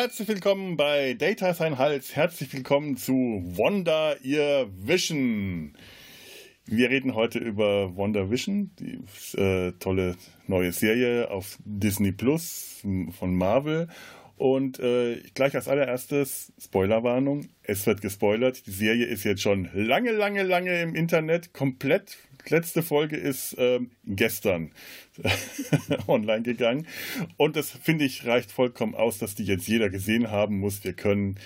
Herzlich willkommen bei Data Sein Hals. Herzlich willkommen zu Wonder Ear Vision. Wir reden heute über Wonder Vision, die äh, tolle neue Serie auf Disney Plus von Marvel. Und äh, gleich als allererstes Spoilerwarnung. Es wird gespoilert. Die Serie ist jetzt schon lange, lange, lange im Internet. Komplett. Letzte Folge ist äh, gestern online gegangen. Und das finde ich reicht vollkommen aus, dass die jetzt jeder gesehen haben muss. Wir können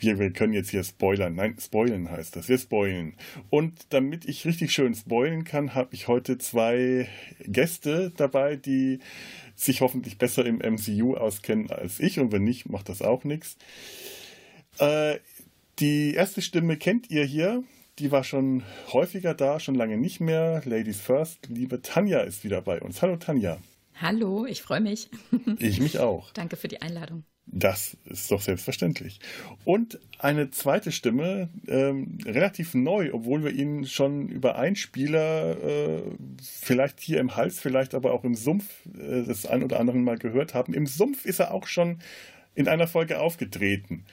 wir, wir können jetzt hier spoilern. Nein, spoilen heißt das. Wir spoilen. Und damit ich richtig schön spoilen kann, habe ich heute zwei Gäste dabei, die sich hoffentlich besser im MCU auskennen als ich. Und wenn nicht, macht das auch nichts. Äh, die erste Stimme kennt ihr hier. Die war schon häufiger da, schon lange nicht mehr. Ladies First, liebe Tanja ist wieder bei uns. Hallo Tanja. Hallo, ich freue mich. Ich mich auch. Danke für die Einladung. Das ist doch selbstverständlich. Und eine zweite Stimme, ähm, relativ neu, obwohl wir ihn schon über einen Spieler, äh, vielleicht hier im Hals, vielleicht aber auch im Sumpf, äh, das ein oder andere Mal gehört haben. Im Sumpf ist er auch schon in einer Folge aufgetreten.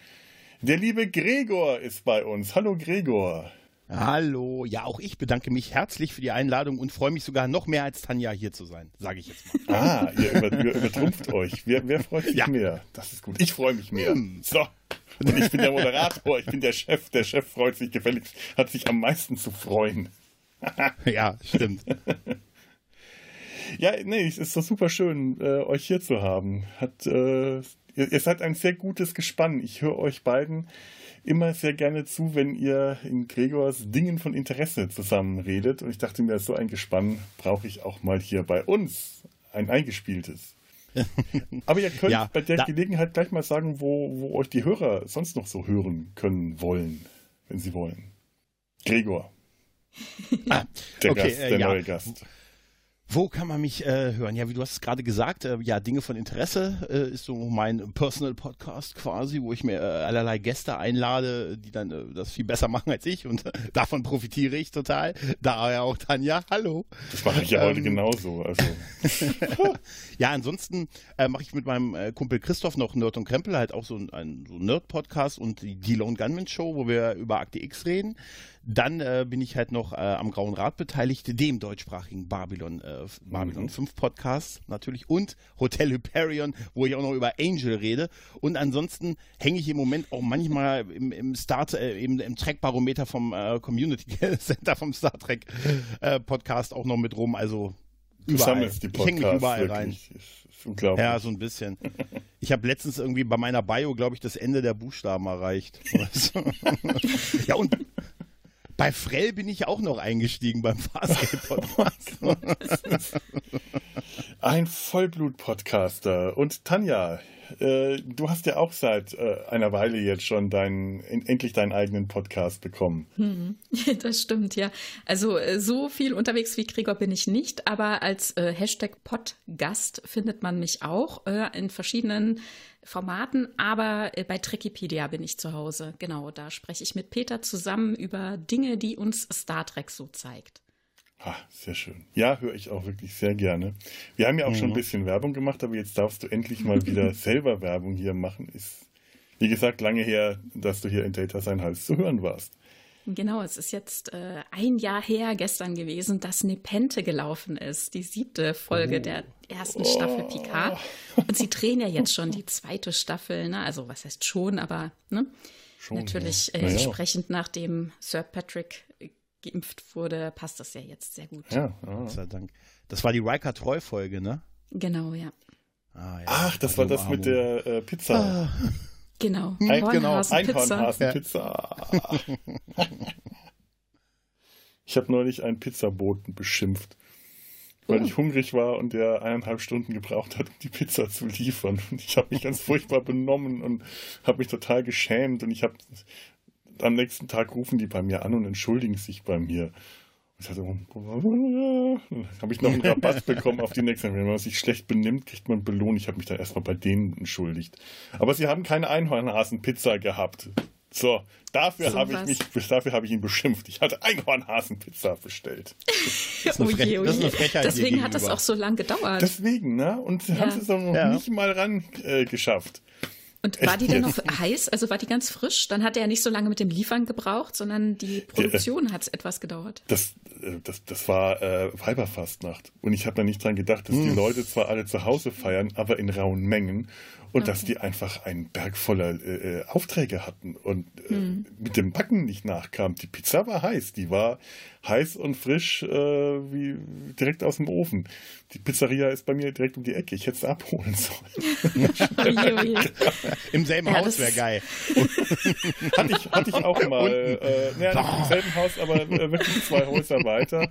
Der liebe Gregor ist bei uns. Hallo Gregor. Hallo, ja, auch ich bedanke mich herzlich für die Einladung und freue mich sogar noch mehr als Tanja hier zu sein, sage ich jetzt mal. Ah, ihr, über, ihr übertrumpft euch. Wer, wer, freut sich ja. mehr? Das ist gut. Ich freue mich mehr. Hm. So. Und ich bin der Moderator, ich bin der Chef. Der Chef freut sich gefälligst, hat sich am meisten zu freuen. ja, stimmt. Ja, nee, es ist doch super schön, äh, euch hier zu haben. Hat, äh, ihr, ihr seid ein sehr gutes Gespann. Ich höre euch beiden immer sehr gerne zu, wenn ihr in Gregors Dingen von Interesse zusammen redet. Und ich dachte mir, so ein Gespann brauche ich auch mal hier bei uns. Ein eingespieltes. Aber ihr könnt ja, bei der Gelegenheit gleich mal sagen, wo, wo euch die Hörer sonst noch so hören können wollen, wenn sie wollen. Gregor. Ah, der, okay, Gast, der äh, neue ja. Gast. Wo kann man mich äh, hören? Ja, wie du hast es gerade gesagt, äh, ja, Dinge von Interesse äh, ist so mein Personal Podcast quasi, wo ich mir äh, allerlei Gäste einlade, die dann äh, das viel besser machen als ich und davon profitiere ich total. Daher auch Tanja, hallo. Das mache ich ja ähm, heute genauso. Also. ja, ansonsten äh, mache ich mit meinem Kumpel Christoph noch Nerd und Krempel halt auch so ein, so Nerd-Podcast und die, die Lone Gunman Show, wo wir über Akte X reden. Dann äh, bin ich halt noch äh, am Grauen Rat beteiligt, dem deutschsprachigen Babylon, äh, Babylon mhm. 5 Podcast natürlich und Hotel Hyperion, wo ich auch noch über Angel rede. Und ansonsten hänge ich im Moment auch manchmal im, im Start, äh, im, im Trackbarometer vom äh, Community Center vom Star Trek äh, Podcast auch noch mit rum. Also überall. Die ich hänge mich überall wirklich. rein. Unglaublich. Ja, so ein bisschen. Ich habe letztens irgendwie bei meiner Bio, glaube ich, das Ende der Buchstaben erreicht. ja, und bei Frell bin ich auch noch eingestiegen beim Farscape-Podcast. Ein Vollblut-Podcaster. Und Tanja, äh, du hast ja auch seit äh, einer Weile jetzt schon deinen, endlich deinen eigenen Podcast bekommen. Hm, das stimmt, ja. Also äh, so viel unterwegs wie Gregor bin ich nicht, aber als äh, Hashtag Podgast findet man mich auch äh, in verschiedenen Formaten, aber äh, bei Trekipedia bin ich zu Hause. Genau, da spreche ich mit Peter zusammen über Dinge, die uns Star Trek so zeigt. Ah, sehr schön. Ja, höre ich auch wirklich sehr gerne. Wir haben ja auch mhm. schon ein mhm. bisschen Werbung gemacht, aber jetzt darfst du endlich mal wieder selber Werbung hier machen. Ist, wie gesagt, lange her, dass du hier in Data Sein Hals zu hören warst. Genau, es ist jetzt äh, ein Jahr her gestern gewesen, dass Nepente gelaufen ist, die siebte Folge oh. der ersten Staffel Picard. Und sie drehen ja jetzt schon die zweite Staffel, ne? Also was heißt schon, aber ne? Schon, Natürlich ja. äh, entsprechend nachdem Sir Patrick geimpft wurde, passt das ja jetzt sehr gut. Ja, Gott sei Dank. Das war die Riker Treu-Folge, ne? Genau, ja. Ah, ja. Ach, das war das mit der äh, Pizza. Ah. Genau. Ein, genau, Einhornhasenpizza. Ja. ich habe neulich einen Pizzaboten beschimpft, weil oh. ich hungrig war und der eineinhalb Stunden gebraucht hat, um die Pizza zu liefern. Und ich habe mich ganz furchtbar benommen und habe mich total geschämt. Und ich habe am nächsten Tag rufen die bei mir an und entschuldigen sich bei mir. Ich hatte, habe ich noch einen Rabatt bekommen auf die nächste. Wenn man sich schlecht benimmt, kriegt man Belohnung. Ich habe mich dann erstmal bei denen entschuldigt. Aber sie haben keine Einhornhasenpizza gehabt. So, dafür so habe ich mich, dafür habe ich ihn beschimpft. Ich hatte Einhornhasenpizza bestellt. oh je, oh je. Deswegen hat das auch so lange gedauert. Deswegen, ne? Und ja. haben sie es auch noch ja. nicht mal ran äh, geschafft. Und war die denn noch heiß? Also war die ganz frisch? Dann hat er ja nicht so lange mit dem Liefern gebraucht, sondern die Produktion hat etwas gedauert. Das, äh, das, das war äh, Weiberfastnacht. Und ich habe da nicht dran gedacht, dass hm. die Leute zwar alle zu Hause feiern, aber in rauen Mengen und okay. dass die einfach einen Berg voller äh, äh, Aufträge hatten und äh, hm. mit dem Backen nicht nachkam. Die Pizza war heiß, die war heiß und frisch äh, wie direkt aus dem Ofen. Die Pizzeria ist bei mir direkt um die Ecke. Ich hätte es abholen sollen. Im selben ja, Haus wäre geil. hatte, ich, hatte ich auch mal. Äh, naja, nicht im selben Haus, aber äh, wirklich zwei Häuser weiter.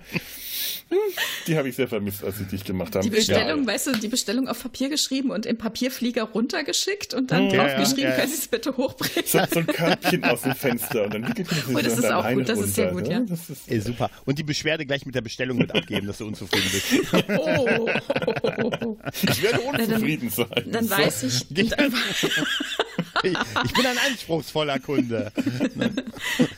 Die habe ich sehr vermisst, als sie dich gemacht haben. Die Bestellung, ja. weißt du, die Bestellung auf Papier geschrieben und im Papierflieger runtergeschickt und dann ja, draufgeschrieben, ja, ja. können Sie es bitte hochbringen. So, so, ein Körbchen aus dem Fenster und dann wickelt man oh, das ist auch gut, das ist sehr gut, ja. Das ist, Ey, super. Und die Beschwerde gleich mit der Bestellung mit abgeben, dass du unzufrieden bist. Oh. Ich werde unzufrieden sein. Dann, dann weiß ich. Dann, ich, ich, bin ein anspruchsvoller Kunde.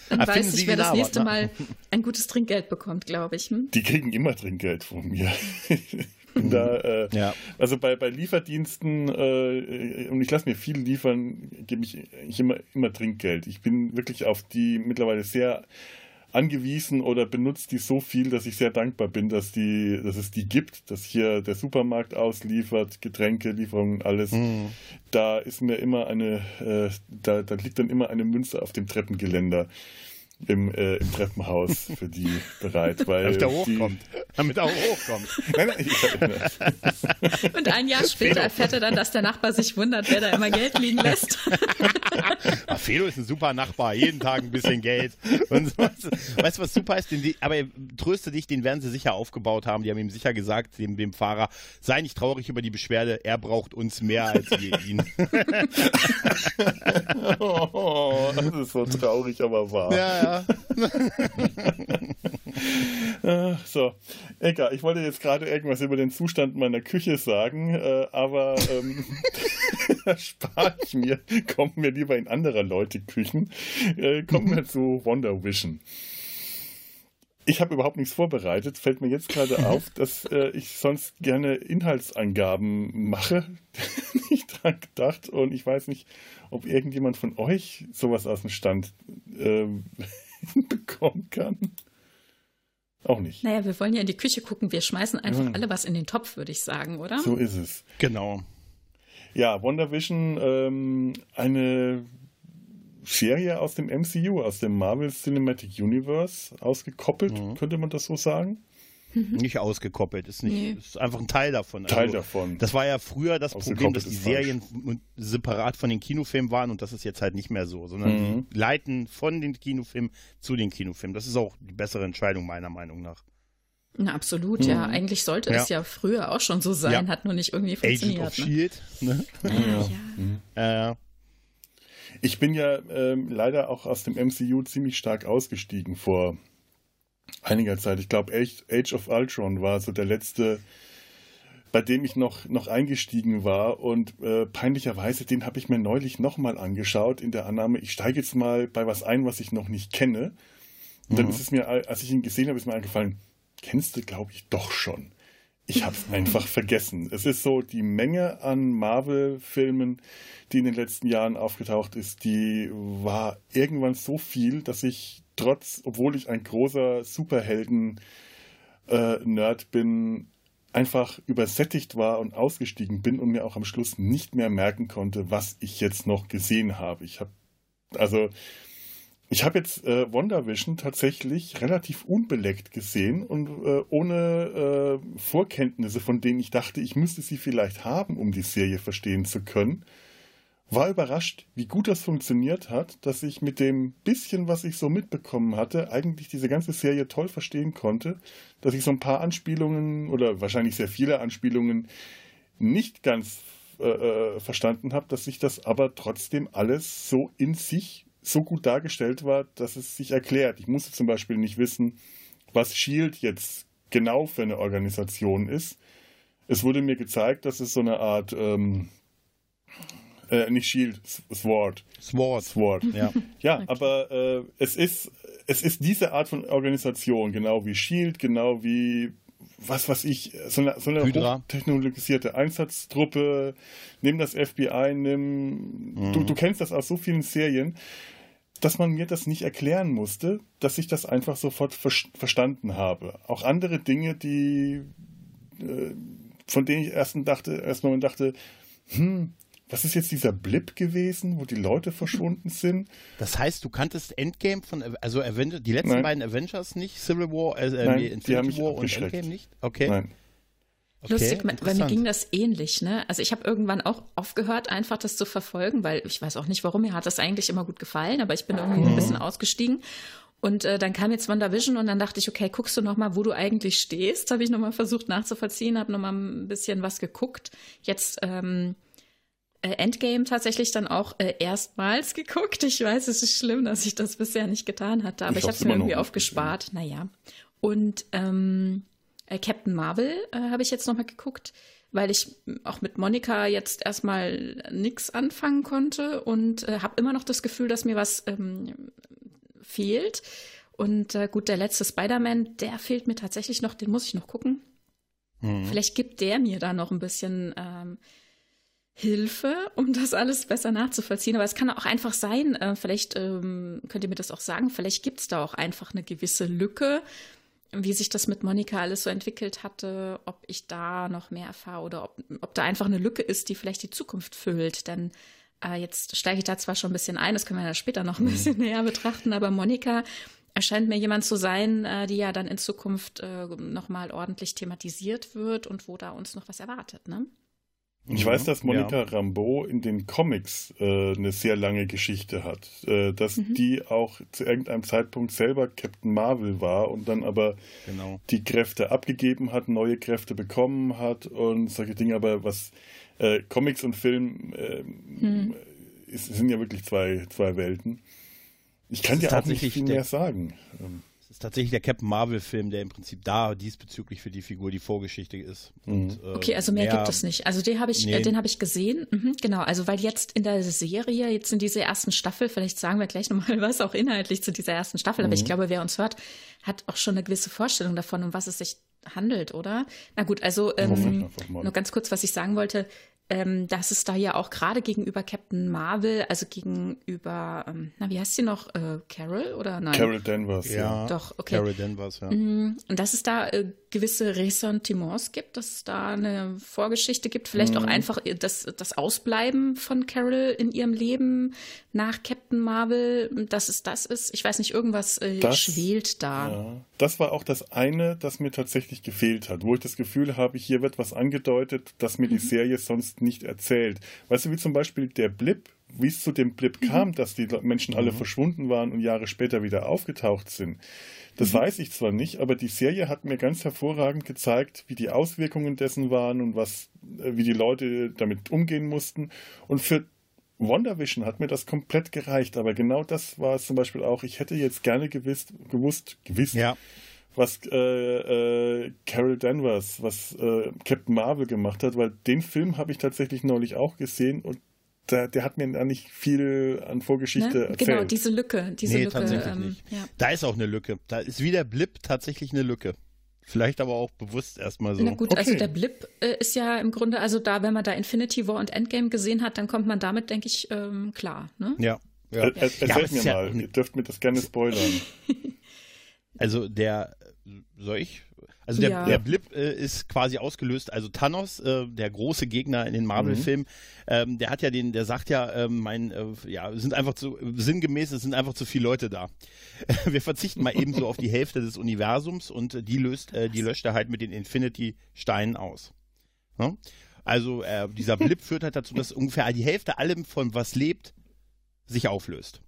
Dann weiß ich, wer das nächste Mal ein gutes Trinkgeld bekommt, glaube ich. Hm? Die kriegen immer Trinkgeld von mir. da, äh, ja. Also bei, bei Lieferdiensten, äh, und ich lasse mir viel liefern, gebe ich, ich immer, immer Trinkgeld. Ich bin wirklich auf die mittlerweile sehr angewiesen oder benutzt die so viel, dass ich sehr dankbar bin, dass die, dass es die gibt, dass hier der Supermarkt ausliefert, Getränke, Lieferungen, alles. Mhm. Da ist mir immer eine, äh, da, da liegt dann immer eine Münze auf dem Treppengeländer im, äh, im Treppenhaus für die bereit. Weil damit er hochkommt. Damit er auch hochkommt. nein, nein, ich Und ein Jahr später erfährt er dann, dass der Nachbar sich wundert, wer da immer Geld liegen lässt. Ah, Fedo ist ein super Nachbar, jeden Tag ein bisschen Geld. Und sowas. Weißt du, was super ist? Die, aber tröste dich, den werden sie sicher aufgebaut haben. Die haben ihm sicher gesagt, dem, dem Fahrer, sei nicht traurig über die Beschwerde, er braucht uns mehr als wir ihn. oh, das ist so traurig, aber wahr. Ja, ja. so, egal. Ich wollte jetzt gerade irgendwas über den Zustand meiner Küche sagen, äh, aber ähm, spare ich mir. Kommen wir lieber in anderer Leute Küchen. Äh, kommen wir zu Wonder Vision. Ich habe überhaupt nichts vorbereitet. Fällt mir jetzt gerade auf, dass äh, ich sonst gerne Inhaltsangaben mache. nicht dran gedacht. Und ich weiß nicht, ob irgendjemand von euch sowas aus dem Stand äh, bekommen kann. Auch nicht. Naja, wir wollen ja in die Küche gucken. Wir schmeißen einfach mhm. alle was in den Topf, würde ich sagen, oder? So ist es. Genau. Ja, WandaVision, ähm, eine Serie aus dem MCU, aus dem Marvel Cinematic Universe, ausgekoppelt, mhm. könnte man das so sagen? Mhm. Nicht ausgekoppelt, ist nicht, nee. ist einfach ein Teil davon. Teil also, davon. Das war ja früher das Problem, dass die Serien falsch. separat von den Kinofilmen waren und das ist jetzt halt nicht mehr so, sondern mhm. leiten von den Kinofilmen zu den Kinofilmen. Das ist auch die bessere Entscheidung meiner Meinung nach. Na, absolut, mhm. ja. Eigentlich sollte ja. es ja früher auch schon so sein, ja. hat nur nicht irgendwie funktioniert. Agent of ne? Shield. Ne? Ah, ja. Mhm. Äh, ich bin ja ähm, leider auch aus dem MCU ziemlich stark ausgestiegen vor einiger Zeit. Ich glaube, Age of Ultron war so der letzte, bei dem ich noch, noch eingestiegen war. Und äh, peinlicherweise, den habe ich mir neulich nochmal angeschaut, in der Annahme, ich steige jetzt mal bei was ein, was ich noch nicht kenne. Und dann mhm. ist es mir, als ich ihn gesehen habe, ist mir eingefallen, kennst du, glaube ich, doch schon. Ich habe es einfach vergessen. Es ist so, die Menge an Marvel-Filmen, die in den letzten Jahren aufgetaucht ist, die war irgendwann so viel, dass ich trotz, obwohl ich ein großer Superhelden-Nerd äh, bin, einfach übersättigt war und ausgestiegen bin und mir auch am Schluss nicht mehr merken konnte, was ich jetzt noch gesehen habe. Ich habe also ich habe jetzt äh, WandaVision tatsächlich relativ unbeleckt gesehen und äh, ohne äh, Vorkenntnisse, von denen ich dachte, ich müsste sie vielleicht haben, um die Serie verstehen zu können war überrascht, wie gut das funktioniert hat, dass ich mit dem bisschen, was ich so mitbekommen hatte, eigentlich diese ganze Serie toll verstehen konnte, dass ich so ein paar Anspielungen oder wahrscheinlich sehr viele Anspielungen nicht ganz äh, äh verstanden habe, dass sich das aber trotzdem alles so in sich so gut dargestellt war, dass es sich erklärt. Ich musste zum Beispiel nicht wissen, was Shield jetzt genau für eine Organisation ist. Es wurde mir gezeigt, dass es so eine Art ähm, äh, nicht Shield, Sword. Sword. Sword. Ja, ja okay. aber äh, es, ist, es ist diese Art von Organisation, genau wie Shield, genau wie was weiß ich, so eine, so eine hochtechnologisierte Einsatztruppe, nimm das FBI, nimm, mhm. du, du kennst das aus so vielen Serien, dass man mir das nicht erklären musste, dass ich das einfach sofort ver verstanden habe. Auch andere Dinge, die, äh, von denen ich erst dachte, erstmal dachte, hm, was ist jetzt dieser Blip gewesen, wo die Leute verschwunden sind? Das heißt, du kanntest Endgame von, also Avenger, die letzten Nein. beiden Avengers nicht, Civil War, äh, äh Nein, Infinity War und Endgame nicht? Okay. Nein. Okay, Lustig, weil mir ging das ähnlich, ne? Also ich habe irgendwann auch aufgehört, einfach das zu verfolgen, weil ich weiß auch nicht warum, mir hat das eigentlich immer gut gefallen, aber ich bin irgendwie mhm. ein bisschen ausgestiegen. Und äh, dann kam jetzt WandaVision und dann dachte ich, okay, guckst du noch mal, wo du eigentlich stehst? Habe ich noch mal versucht nachzuvollziehen, habe noch mal ein bisschen was geguckt. Jetzt ähm, äh, Endgame tatsächlich dann auch äh, erstmals geguckt. Ich weiß, es ist schlimm, dass ich das bisher nicht getan hatte, aber ich, ich habe es mir irgendwie aufgespart. Naja. Und ähm, äh, Captain Marvel äh, habe ich jetzt nochmal geguckt, weil ich auch mit Monika jetzt erstmal nichts anfangen konnte und äh, habe immer noch das Gefühl, dass mir was ähm, fehlt. Und äh, gut, der letzte Spider-Man, der fehlt mir tatsächlich noch, den muss ich noch gucken. Mhm. Vielleicht gibt der mir da noch ein bisschen ähm, Hilfe, um das alles besser nachzuvollziehen. Aber es kann auch einfach sein, äh, vielleicht ähm, könnt ihr mir das auch sagen, vielleicht gibt es da auch einfach eine gewisse Lücke, wie sich das mit Monika alles so entwickelt hatte, ob ich da noch mehr erfahre oder ob, ob da einfach eine Lücke ist, die vielleicht die Zukunft füllt. Denn äh, jetzt steige ich da zwar schon ein bisschen ein, das können wir ja später noch ein mhm. bisschen näher betrachten, aber Monika erscheint mir jemand zu sein, äh, die ja dann in Zukunft äh, nochmal ordentlich thematisiert wird und wo da uns noch was erwartet, ne? Ich weiß, dass Monika ja. Rambeau in den Comics äh, eine sehr lange Geschichte hat. Äh, dass mhm. die auch zu irgendeinem Zeitpunkt selber Captain Marvel war und dann aber genau. die Kräfte abgegeben hat, neue Kräfte bekommen hat und solche Dinge. Aber was äh, Comics und Film mhm. ist, sind ja wirklich zwei, zwei Welten. Ich kann dir auch nicht viel mehr sagen. Ähm, ist tatsächlich der Captain Marvel-Film, der im Prinzip da diesbezüglich für die Figur die Vorgeschichte ist. Mhm. Und, äh, okay, also mehr, mehr, gibt es nicht. Also den habe ich, nee. äh, den habe ich gesehen. Mhm, genau, also weil jetzt in der Serie, jetzt in dieser ersten Staffel, vielleicht sagen wir gleich nochmal was auch inhaltlich zu dieser ersten Staffel, mhm. aber ich mhm. glaube, wer uns hört, hat auch schon eine gewisse Vorstellung davon, um was es sich handelt, oder? Na gut, also ähm, nur ganz kurz, was ich sagen wollte ähm, dass es da ja auch gerade gegenüber Captain Marvel, also gegenüber, ähm, na, wie heißt sie noch? Äh, Carol oder nein? Carol Danvers, ja. Doch, okay. Carol Danvers, ja. Mm, und dass es da äh, gewisse Ressentiments gibt, dass es da eine Vorgeschichte gibt, vielleicht mhm. auch einfach das, das Ausbleiben von Carol in ihrem Leben nach Captain Marvel, dass es das ist. Ich weiß nicht, irgendwas äh, das, schwelt da. Ja. Das war auch das eine, das mir tatsächlich gefehlt hat, wo ich das Gefühl habe, hier wird was angedeutet, das mir die mhm. Serie sonst nicht erzählt. Weißt du, wie zum Beispiel der Blip, wie es zu dem Blip mhm. kam, dass die Menschen alle mhm. verschwunden waren und Jahre später wieder aufgetaucht sind. Das mhm. weiß ich zwar nicht, aber die Serie hat mir ganz hervorragend gezeigt, wie die Auswirkungen dessen waren und was, äh, wie die Leute damit umgehen mussten. Und für WandaVision hat mir das komplett gereicht, aber genau das war es zum Beispiel auch. Ich hätte jetzt gerne gewusst, gewusst, gewusst, ja was äh, äh, Carol Danvers, was äh, Captain Marvel gemacht hat, weil den Film habe ich tatsächlich neulich auch gesehen und der, der hat mir da nicht viel an Vorgeschichte ne? erzählt. Genau, diese Lücke. Diese nee, Lücke, tatsächlich ähm, nicht. Ja. Da ist auch eine Lücke. Da ist wie der Blip tatsächlich eine Lücke. Vielleicht aber auch bewusst erstmal so. Na gut, also okay. also der Blip äh, ist ja im Grunde, also da, wenn man da Infinity War und Endgame gesehen hat, dann kommt man damit, denke ich, ähm, klar. Ne? Ja. ja. Er, er, erzählt ja, mir mal, ja, ihr dürft mir das gerne spoilern. also der soll ich? Also der, ja. der Blip äh, ist quasi ausgelöst. Also Thanos, äh, der große Gegner in den Marvel-Filmen, mhm. ähm, der hat ja den, der sagt ja, äh, mein, äh, ja, sind einfach zu, sinngemäß, es sind einfach zu viele Leute da. Wir verzichten mal eben so auf die Hälfte des Universums und die löst, äh, die löscht er halt mit den Infinity-Steinen aus. Ja? Also äh, dieser Blip führt halt dazu, dass ungefähr die Hälfte allem von was lebt, sich auflöst.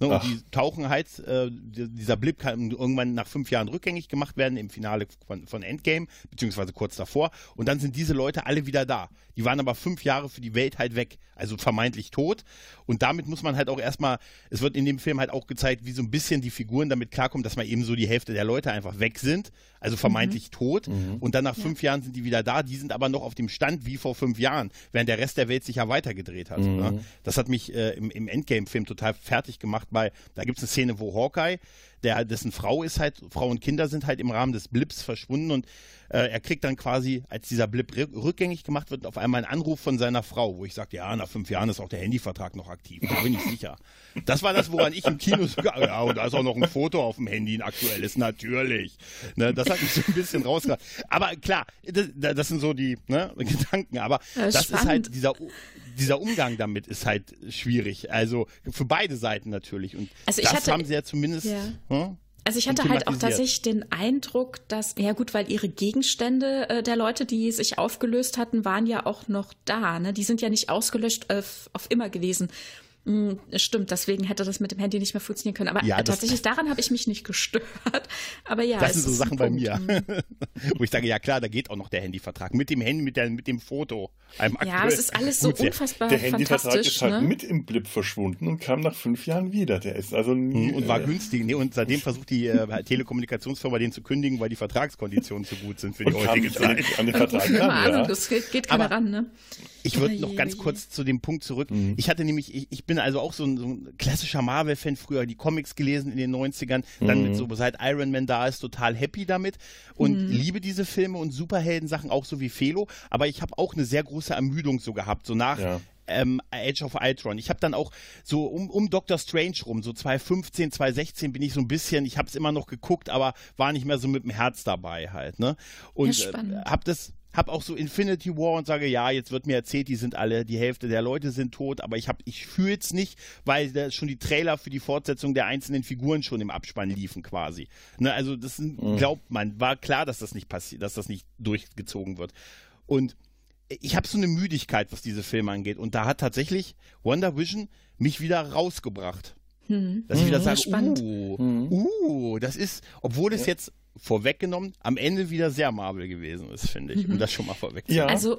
Ne, und die tauchen halt, äh, dieser Blip kann irgendwann nach fünf Jahren rückgängig gemacht werden im Finale von, von, Endgame, beziehungsweise kurz davor. Und dann sind diese Leute alle wieder da. Die waren aber fünf Jahre für die Welt halt weg, also vermeintlich tot. Und damit muss man halt auch erstmal, es wird in dem Film halt auch gezeigt, wie so ein bisschen die Figuren damit klarkommen, dass mal eben so die Hälfte der Leute einfach weg sind, also vermeintlich mhm. tot. Mhm. Und dann nach ja. fünf Jahren sind die wieder da. Die sind aber noch auf dem Stand wie vor fünf Jahren, während der Rest der Welt sich ja weitergedreht hat. Mhm. Ne? Das hat mich äh, im, im Endgame-Film total fertig gemacht, weil da gibt es eine Szene, wo Hawkeye der, dessen Frau ist halt, Frau und Kinder sind halt im Rahmen des Blips verschwunden und äh, er kriegt dann quasi, als dieser Blip rückgängig gemacht wird, auf einmal einen Anruf von seiner Frau, wo ich sage, ja, nach fünf Jahren ist auch der Handyvertrag noch aktiv. Da bin ich sicher. Das war das, woran ich im Kino sogar, ja, und da ist auch noch ein Foto auf dem Handy, ein aktuelles, natürlich. Ne, das hat mich so ein bisschen rausgebracht. Aber klar, das, das sind so die ne, Gedanken, aber das, das ist halt dieser, dieser Umgang damit ist halt schwierig. Also für beide Seiten natürlich. Und also das hatte, haben sie ja zumindest. Ja. Hm? Also ich hatte halt auch tatsächlich den Eindruck, dass, ja gut, weil ihre Gegenstände äh, der Leute, die sich aufgelöst hatten, waren ja auch noch da. Ne? Die sind ja nicht ausgelöscht äh, auf immer gewesen. Hm, stimmt, deswegen hätte das mit dem Handy nicht mehr funktionieren können. Aber ja, tatsächlich daran habe ich mich nicht gestört. Aber ja, das sind so Sachen bei mir, wo ich sage, ja klar, da geht auch noch der Handyvertrag mit dem Handy, mit, der, mit dem Foto. ja, es ist alles so Gut, unfassbar Der Handyvertrag ist halt ne? mit im Blip verschwunden und kam nach fünf Jahren wieder. Der ist also nie, hm, und war äh, günstig. Nee, und seitdem versucht die äh, Telekommunikationsfirma den zu kündigen, weil die Vertragskonditionen zu gut sind für die heutige Zeit. An den, Vertrag ran, ja. Das geht, geht keiner ran, ne? Ich würde noch ganz kurz zu dem Punkt zurück. Mhm. Ich hatte nämlich, ich, ich bin also auch so ein, so ein klassischer Marvel-Fan, früher die Comics gelesen in den 90ern, dann mit mhm. so, seit Iron Man da ist, total happy damit und mhm. liebe diese Filme und Superhelden-Sachen auch so wie Felo, aber ich habe auch eine sehr große Ermüdung so gehabt, so nach ja. ähm, Age of Ultron. Ich habe dann auch so um, um Doctor Strange rum, so 2015, 2016 bin ich so ein bisschen, ich habe es immer noch geguckt, aber war nicht mehr so mit dem Herz dabei halt, ne? Und ja, äh, habe das habe auch so Infinity War und sage, ja, jetzt wird mir erzählt, die sind alle, die Hälfte der Leute sind tot, aber ich habe, ich fühle es nicht, weil da schon die Trailer für die Fortsetzung der einzelnen Figuren schon im Abspann liefen quasi. Ne, also das mhm. glaubt man, war klar, dass das nicht passiert, dass das nicht durchgezogen wird. Und ich habe so eine Müdigkeit, was diese Filme angeht. Und da hat tatsächlich Wonder Vision mich wieder rausgebracht. Hm. Dass ich wieder mhm. sage, uh, uh, das ist, obwohl es jetzt vorweggenommen am Ende wieder sehr Marvel gewesen ist, finde ich, mhm. um das schon mal vorwegzunehmen. Ja. Also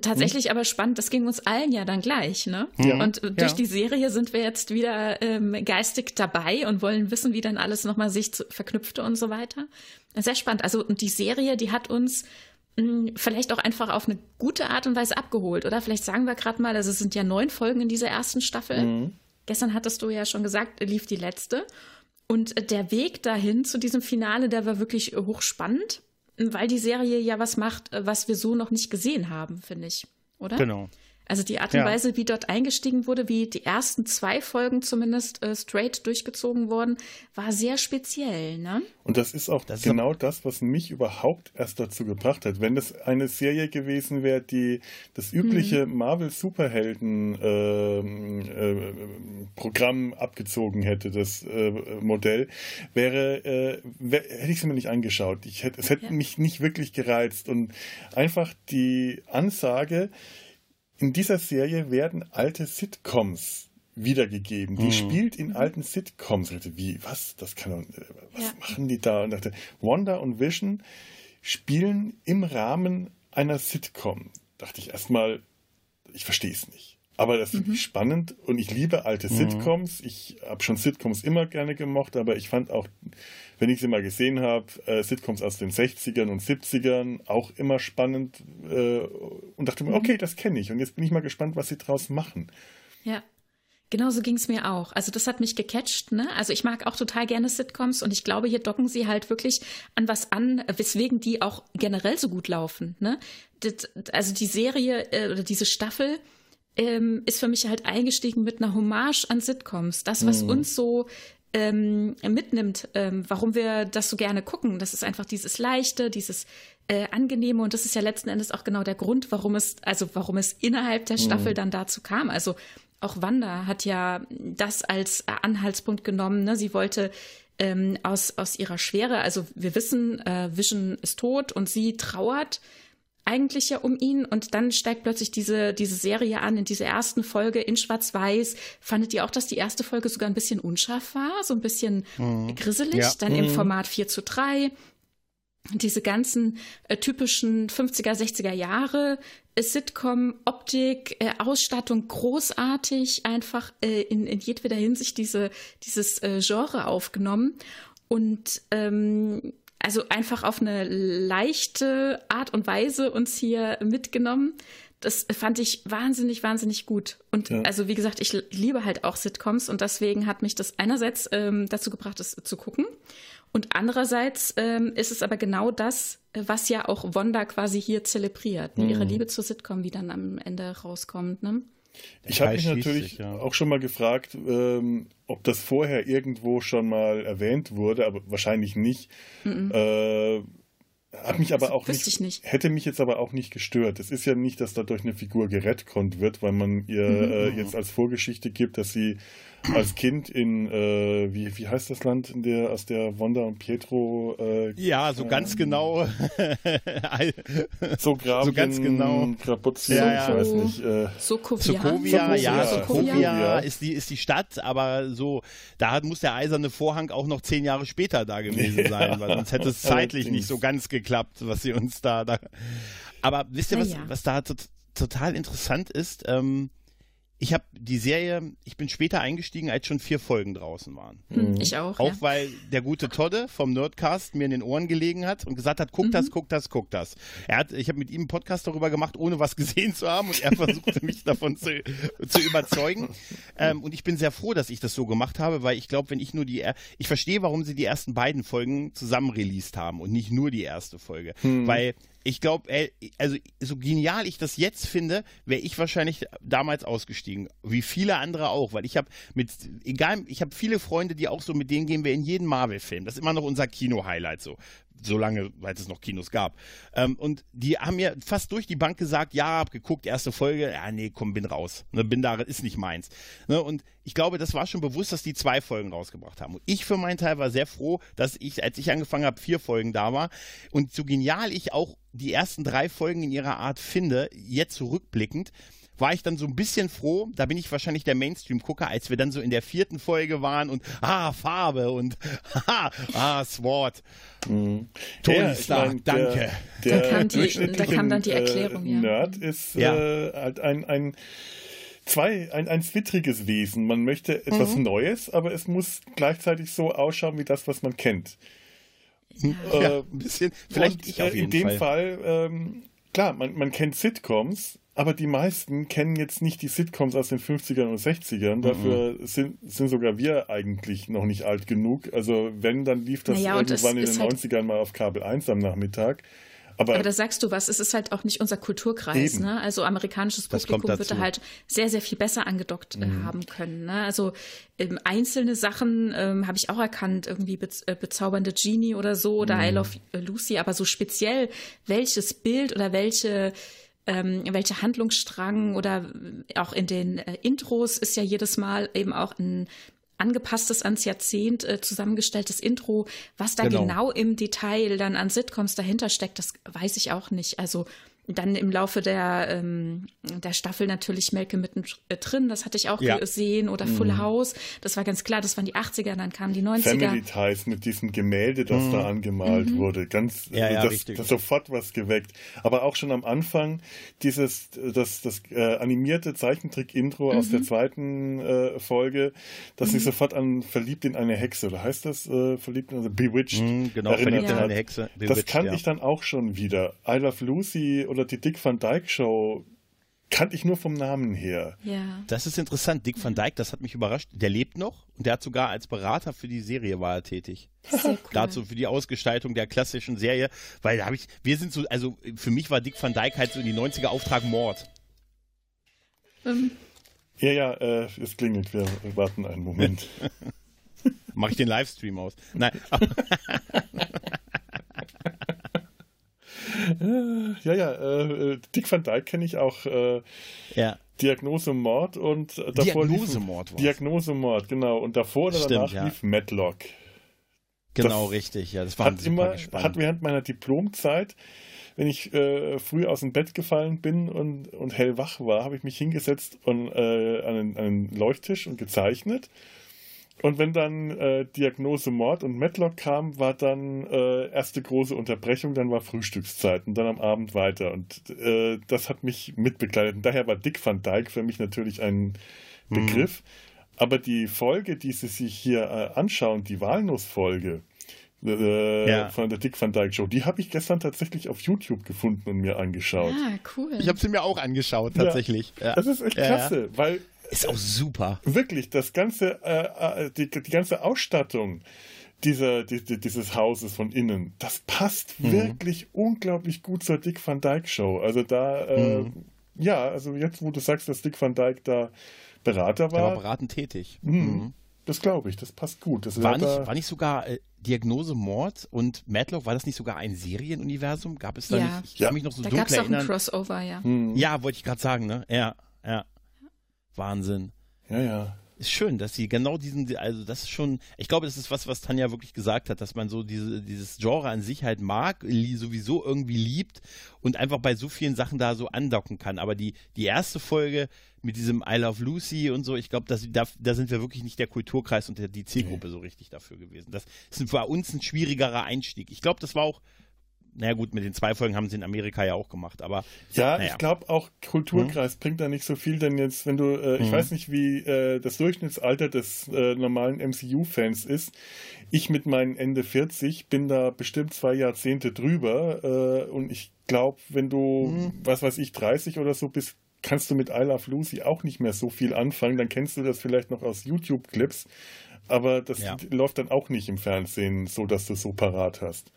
tatsächlich hm? aber spannend, das ging uns allen ja dann gleich, ne? Ja. Und durch ja. die Serie sind wir jetzt wieder ähm, geistig dabei und wollen wissen, wie dann alles nochmal sich zu, verknüpfte und so weiter. Sehr spannend. Also die Serie, die hat uns mh, hm, vielleicht auch einfach auf eine gute Art und Weise abgeholt, oder? Vielleicht sagen wir gerade mal, also es sind ja neun Folgen in dieser ersten Staffel. Mhm. Gestern hattest du ja schon gesagt, lief die letzte. Und der Weg dahin zu diesem Finale, der war wirklich hochspannend, weil die Serie ja was macht, was wir so noch nicht gesehen haben, finde ich. Oder? Genau. Also die Art und ja. Weise, wie dort eingestiegen wurde, wie die ersten zwei Folgen zumindest äh, straight durchgezogen wurden, war sehr speziell. Ne? Und das ist auch das genau ist das, was mich überhaupt erst dazu gebracht hat. Wenn das eine Serie gewesen wäre, die das übliche hm. Marvel-Superhelden-Programm ähm, äh, äh, abgezogen hätte, das äh, Modell, wäre, äh, wär, hätte ich es mir nicht angeschaut. Ich hätte, es hätte ja. mich nicht wirklich gereizt. Und einfach die Ansage, in dieser Serie werden alte Sitcoms wiedergegeben. Die mhm. spielt in alten Sitcoms. Wie, was? Das kann man, was ja. machen die da? Und dachte, Wanda und Vision spielen im Rahmen einer Sitcom. Dachte ich erstmal, ich verstehe es nicht. Aber das ist mhm. spannend und ich liebe alte mhm. Sitcoms. Ich habe schon Sitcoms immer gerne gemocht, aber ich fand auch, wenn ich sie mal gesehen habe, äh, Sitcoms aus den 60ern und 70ern auch immer spannend äh, und dachte mir, mhm. okay, das kenne ich und jetzt bin ich mal gespannt, was sie draus machen. Ja. Genauso ging es mir auch. Also das hat mich gecatcht. Ne? Also ich mag auch total gerne Sitcoms und ich glaube, hier docken sie halt wirklich an was an, weswegen die auch generell so gut laufen. Ne? Das, also die Serie äh, oder diese Staffel ähm, ist für mich halt eingestiegen mit einer Hommage an Sitcoms. Das, was mhm. uns so ähm, mitnimmt, ähm, warum wir das so gerne gucken. Das ist einfach dieses Leichte, dieses äh, Angenehme und das ist ja letzten Endes auch genau der Grund, warum es, also warum es innerhalb der Staffel mhm. dann dazu kam. Also auch Wanda hat ja das als Anhaltspunkt genommen. Ne? Sie wollte ähm, aus, aus ihrer Schwere, also wir wissen, äh, Vision ist tot und sie trauert eigentlich ja um ihn und dann steigt plötzlich diese, diese Serie an in dieser ersten Folge in Schwarz-Weiß. Fandet ihr auch, dass die erste Folge sogar ein bisschen unscharf war, so ein bisschen mhm. grisselig, ja. dann mhm. im Format 4 zu 3. Diese ganzen äh, typischen 50er, 60er Jahre äh, Sitcom, Optik, äh, Ausstattung großartig, einfach äh, in, in jedweder Hinsicht diese, dieses äh, Genre aufgenommen. Und ähm, also einfach auf eine leichte Art und Weise uns hier mitgenommen. das fand ich wahnsinnig, wahnsinnig gut. Und ja. also wie gesagt, ich liebe halt auch Sitcoms und deswegen hat mich das einerseits ähm, dazu gebracht, es zu gucken. Und andererseits ähm, ist es aber genau das, was ja auch Wanda quasi hier zelebriert. Ne? Mhm. Ihre Liebe zur Sitcom, die dann am Ende rauskommt. Ne? Ich habe mich natürlich sich, ja. auch schon mal gefragt, ähm, ob das vorher irgendwo schon mal erwähnt wurde, aber wahrscheinlich nicht. Mhm. Äh, hat mich aber auch nicht, nicht, hätte mich jetzt aber auch nicht gestört. Es ist ja nicht, dass dadurch eine Figur gerettet wird, weil man ihr mhm. äh, jetzt als Vorgeschichte gibt, dass sie als Kind in, äh, wie, wie heißt das Land, in der, aus der Wanda und Pietro. Äh, ja, so ganz genau. so Grabien, so ganz genau. Krapuzzi, ja, ja. ich weiß nicht. Äh, Sokovia. Sokovia, ja, Sokovia ist die, ist die Stadt, aber so, da muss der eiserne Vorhang auch noch zehn Jahre später da gewesen sein, weil sonst hätte es zeitlich nicht so ganz geklappt, was sie uns da. da aber wisst ihr, was, ja. was da total interessant ist? Ähm, ich habe die Serie, ich bin später eingestiegen, als schon vier Folgen draußen waren. Mhm. Ich auch. Auch ja. weil der gute Todde vom Nerdcast mir in den Ohren gelegen hat und gesagt hat, guck mhm. das, guck das, guck das. Er hat, ich habe mit ihm einen Podcast darüber gemacht, ohne was gesehen zu haben und er versuchte mich davon zu, zu überzeugen. Ähm, und ich bin sehr froh, dass ich das so gemacht habe, weil ich glaube, wenn ich nur die, ich verstehe, warum sie die ersten beiden Folgen zusammen released haben und nicht nur die erste Folge. Mhm. Weil ich glaube, also so genial ich das jetzt finde, wäre ich wahrscheinlich damals ausgestiegen, wie viele andere auch, weil ich habe mit egal, ich habe viele Freunde, die auch so mit denen gehen wir in jeden Marvel-Film. Das ist immer noch unser Kino-Highlight so solange, weil es noch Kinos gab. Ähm, und die haben mir fast durch die Bank gesagt, ja, hab geguckt, erste Folge, ja, nee, komm, bin raus. Ne, bin da, ist nicht meins. Ne, und ich glaube, das war schon bewusst, dass die zwei Folgen rausgebracht haben. Und ich für meinen Teil war sehr froh, dass ich, als ich angefangen habe, vier Folgen da war. Und so genial ich auch die ersten drei Folgen in ihrer Art finde, jetzt zurückblickend, war ich dann so ein bisschen froh, da bin ich wahrscheinlich der Mainstream-Gucker, als wir dann so in der vierten Folge waren und ah, Farbe und ah, ah Sword. Mhm. Tony ja, Stark, mein, danke. Der, der, da, die, da, kam dann die äh, Erklärung. Äh, ja. Nerd ist ja. äh, halt ein, ein zwei, ein, ein zwittriges Wesen. Man möchte etwas mhm. Neues, aber es muss gleichzeitig so ausschauen wie das, was man kennt. Ja, äh, ein bisschen. Vielleicht und, ich auf äh, jeden in dem Fall, Fall ähm, klar, man, man kennt Sitcoms, aber die meisten kennen jetzt nicht die Sitcoms aus den 50ern und 60ern. Dafür mhm. sind, sind sogar wir eigentlich noch nicht alt genug. Also wenn, dann lief das naja, irgendwann das in den halt 90ern mal auf Kabel 1 am Nachmittag. Aber, aber da sagst du was, es ist halt auch nicht unser Kulturkreis. Ne? Also amerikanisches Publikum wird da halt sehr, sehr viel besser angedockt äh, mhm. haben können. Ne? Also ähm, einzelne Sachen ähm, habe ich auch erkannt, irgendwie be äh, bezaubernde Genie oder so oder mhm. I Love Lucy, aber so speziell welches Bild oder welche ähm, welcher Handlungsstrang oder auch in den äh, Intros ist ja jedes Mal eben auch ein angepasstes ans Jahrzehnt äh, zusammengestelltes Intro. Was da genau. genau im Detail dann an Sitcoms dahinter steckt, das weiß ich auch nicht. Also dann im Laufe der, ähm, der Staffel natürlich Melke mittendrin, das hatte ich auch ja. gesehen, oder Full mhm. House, das war ganz klar, das waren die 80er, dann kamen die 90er. Family Ties mit diesem Gemälde, das mhm. da angemalt mhm. wurde, ganz, ja, ja, das, das, sofort was geweckt. Aber auch schon am Anfang dieses, das, das äh, animierte Zeichentrick-Intro aus der mhm. zweiten äh, Folge, das sich mhm. sofort an Verliebt in eine Hexe, oder heißt das äh, Verliebt in also Bewitched? Mhm, genau, Verliebt in eine Hexe. Bewitched, das kannte ich dann auch schon wieder. I Love Lucy oder die Dick Van Dyke Show kannte ich nur vom Namen her. Ja. Das ist interessant. Dick Van Dyke, das hat mich überrascht. Der lebt noch und der hat sogar als Berater für die Serie war er tätig. Cool. Dazu für die Ausgestaltung der klassischen Serie, weil da habe ich, wir sind so, also für mich war Dick Van Dyke halt so in die 90er Auftrag Mord. Ähm. Ja, ja, äh, es klingelt. Wir warten einen Moment. Mache ich den Livestream aus. Nein. ja, ja, äh, Dick Van Dyke kenne ich auch. Äh, ja. Diagnose Mord und davor Diagnose Mord lief, Diagnose Mord, genau. Und davor oder danach ja. lief Matlock. Genau, das richtig, ja. Das war hat immer, hat während meiner Diplomzeit, wenn ich äh, früh aus dem Bett gefallen bin und, und hellwach war, habe ich mich hingesetzt und, äh, an, einen, an einen Leuchttisch und gezeichnet. Und wenn dann äh, Diagnose Mord und Matlock kam, war dann äh, erste große Unterbrechung, dann war Frühstückszeit und dann am Abend weiter. Und äh, das hat mich mitbegleitet. Und daher war Dick van Dyke für mich natürlich ein. Begriff. Mhm. Aber die Folge, die Sie sich hier äh, anschauen, die Walnussfolge, äh, ja. von der Dick Van Dyke Show. Die habe ich gestern tatsächlich auf YouTube gefunden und mir angeschaut. Ah, cool. Ich habe sie mir auch angeschaut, tatsächlich. Ja, das ist echt klasse, weil ist auch super. Wirklich, das ganze, äh, äh die, die ganze Ausstattung dieser, die, dieses Hauses von innen, das passt mhm. wirklich unglaublich gut zur Dick Van Dyke Show. Also da, äh, mhm. ja, also jetzt, wo du sagst, dass Dick Van Dyke da Berater war. Der war beratend tätig. Mhm. mhm. Das glaube ich, das passt gut. Das war, nicht, war nicht sogar äh, Diagnose Mord und Madlock, war das nicht sogar ein Serienuniversum? Gab es da ja. nicht? Ich ja. kann mich noch so da gab es auch ein Crossover, ja. Mhm. Ja, wollte ich gerade sagen, ne? Ja, ja. Wahnsinn. Ja, ja ist schön, dass sie genau diesen, also das ist schon, ich glaube, das ist was, was Tanja wirklich gesagt hat, dass man so diese, dieses Genre an sich halt mag, sowieso irgendwie liebt und einfach bei so vielen Sachen da so andocken kann. Aber die, die erste Folge mit diesem I Love Lucy und so, ich glaube, da, da sind wir wirklich nicht der Kulturkreis und der, die Zielgruppe okay. so richtig dafür gewesen. Das ist für uns ein schwierigerer Einstieg. Ich glaube, das war auch naja gut, mit den zwei Folgen haben sie in Amerika ja auch gemacht, aber. Ja, naja. ich glaube auch Kulturkreis mhm. bringt da nicht so viel, denn jetzt, wenn du, äh, ich mhm. weiß nicht, wie äh, das Durchschnittsalter des äh, normalen MCU-Fans ist. Ich mit meinen Ende 40 bin da bestimmt zwei Jahrzehnte drüber äh, und ich glaube, wenn du, mhm. was weiß ich, 30 oder so bist, kannst du mit I Love Lucy auch nicht mehr so viel anfangen. Dann kennst du das vielleicht noch aus YouTube-Clips, aber das ja. läuft dann auch nicht im Fernsehen so, dass du so parat hast.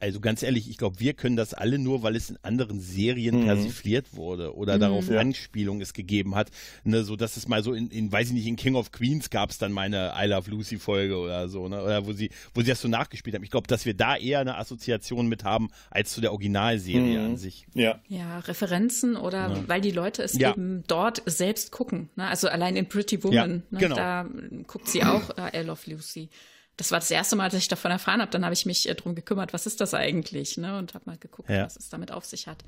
Also ganz ehrlich, ich glaube, wir können das alle nur, weil es in anderen Serien mhm. persifliert wurde oder mhm. darauf ja. Anspielung es gegeben hat. Ne, so dass es mal so in, in, weiß ich nicht, in King of Queens gab es dann meine I Love Lucy Folge oder so, ne? Oder wo sie, wo sie das so nachgespielt haben. Ich glaube, dass wir da eher eine Assoziation mit haben als zu der Originalserie mhm. an sich. Ja. Ja, Referenzen oder ja. weil die Leute es ja. eben dort selbst gucken. Ne? Also allein in Pretty Woman, ne? genau. da guckt sie auch äh, I Love Lucy das war das erste Mal, dass ich davon erfahren habe. Dann habe ich mich äh, darum gekümmert, was ist das eigentlich, ne? Und habe mal geguckt, ja. was es damit auf sich hat.